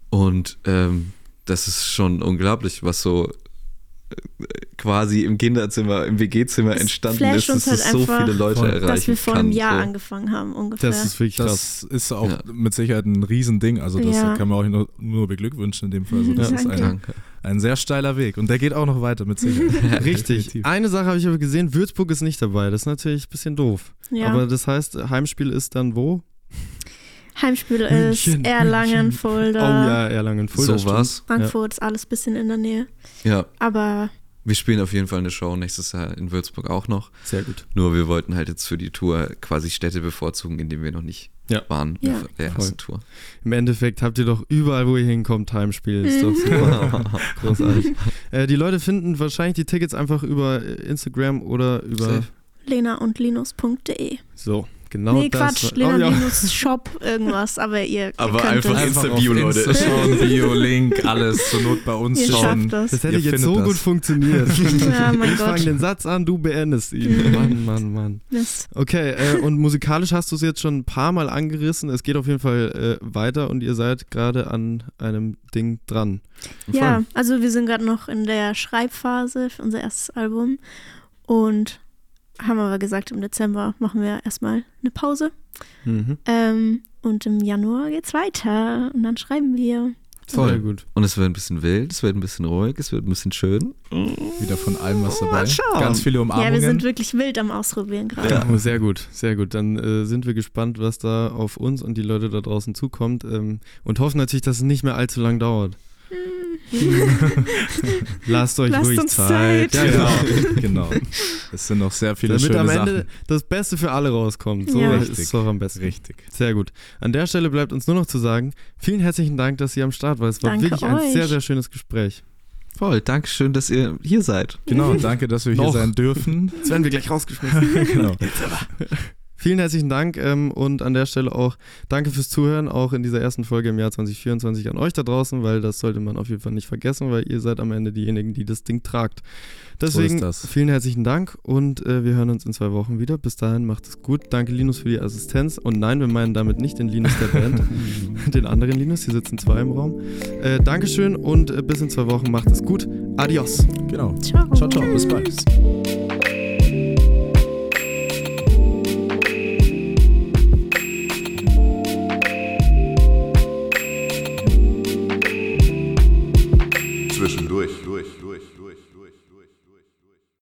und ähm, das ist schon unglaublich, was so äh, quasi im Kinderzimmer, im WG-Zimmer entstanden ist, dass halt es so viele Leute Voll. erreichen dass wir vor kann. einem Jahr so. angefangen haben ungefähr. Das ist wirklich krass. Das ist auch Ja. mit Sicherheit ein Riesending. Also das Ja. kann man auch nur, nur beglückwünschen in dem Fall. Also das Ja. ist Danke. ein, Danke. Ein sehr steiler Weg und der geht auch noch weiter mit Sicherheit. <laughs> Richtig. Definitiv. Eine Sache habe ich aber gesehen, Würzburg ist nicht dabei. Das ist natürlich ein bisschen doof. Ja. Aber das heißt, Heimspiel ist dann wo? Heimspiel ist München, Erlangen, München. Fulda, Oh ja, Erlangen, Fulda. so war's. Frankfurt, ist alles bisschen in der Nähe. Ja, Aber wir spielen auf jeden Fall eine Show nächstes Jahr in Würzburg auch noch. Sehr gut. Nur wir wollten halt jetzt für die Tour quasi Städte bevorzugen, in denen wir noch nicht Ja. waren Ja. der Voll. ersten Tour. Im Endeffekt habt ihr doch überall, wo ihr hinkommt, Heimspiel. Ist doch super. <laughs> Großartig. Äh, die Leute finden wahrscheinlich die Tickets einfach über Instagram oder über. Safe. lena und linus.de. So, genau nee, das. Quatsch, Lena Oh, ja. Shop irgendwas, aber ihr, ihr Aber könnt einfach Insta-Bio, auf Leute. Insta <laughs> schauen, Bio, Link, alles zur Not bei uns Ihr schauen. schafft das. Das hätte Ihr jetzt so das. gut funktioniert. <laughs> Ja, mein ich fange den Satz an, du beendest ihn. Mhm. Mann, Mann, Mann. Mist. Okay, äh, und musikalisch hast du es jetzt schon ein paar Mal angerissen. Es geht auf jeden Fall äh, weiter und ihr seid gerade an einem Ding dran. Ja, also wir sind gerade noch in der Schreibphase für unser erstes Album und haben aber gesagt, im Dezember machen wir erstmal eine Pause. Mhm. Ähm, und im Januar geht's weiter und dann schreiben wir. Voll. Sehr gut. Und es wird ein bisschen wild, es wird ein bisschen ruhig, es wird ein bisschen schön. Wieder von allem was dabei. Ganz viele Ja, Umarmungen. wir sind wirklich wild am Ausprobieren gerade. Ja. Sehr gut, sehr gut. Dann äh, sind wir gespannt, was da auf uns und die Leute da draußen zukommt ähm, und hoffen natürlich, dass es nicht mehr allzu lang dauert. Lasst euch Lasst ruhig uns Zeit. Zeit. Ja, genau. <laughs> genau. Es sind noch sehr viele Damit schöne am Ende Sachen. das Beste für alle rauskommt. So Ja. ist doch am besten. Richtig. Sehr gut. An der Stelle bleibt uns nur noch zu sagen, vielen herzlichen Dank, dass ihr am Start war. Es war Danke wirklich ein euch. sehr, sehr schönes Gespräch. Voll, Dankeschön, dass ihr hier seid. Genau, danke, dass wir hier sein dürfen. Jetzt werden wir gleich rausgeschmissen. <laughs> genau. Vielen herzlichen Dank ähm, und an der Stelle auch danke fürs Zuhören, auch in dieser ersten Folge im Jahr 2024 an euch da draußen, weil das sollte man auf jeden Fall nicht vergessen, weil ihr seid am Ende diejenigen, die das Ding tragt. Deswegen ist das. vielen herzlichen Dank und äh, wir hören uns in zwei Wochen wieder. Bis dahin macht es gut. Danke Linus für die Assistenz und nein, wir meinen damit nicht den Linus der Band, <laughs> den anderen Linus, hier sitzen zwei im Raum. Äh, Dankeschön und äh, bis in zwei Wochen macht es gut. Adios. Genau. Ciao. Ciao, ciao. Bis bald.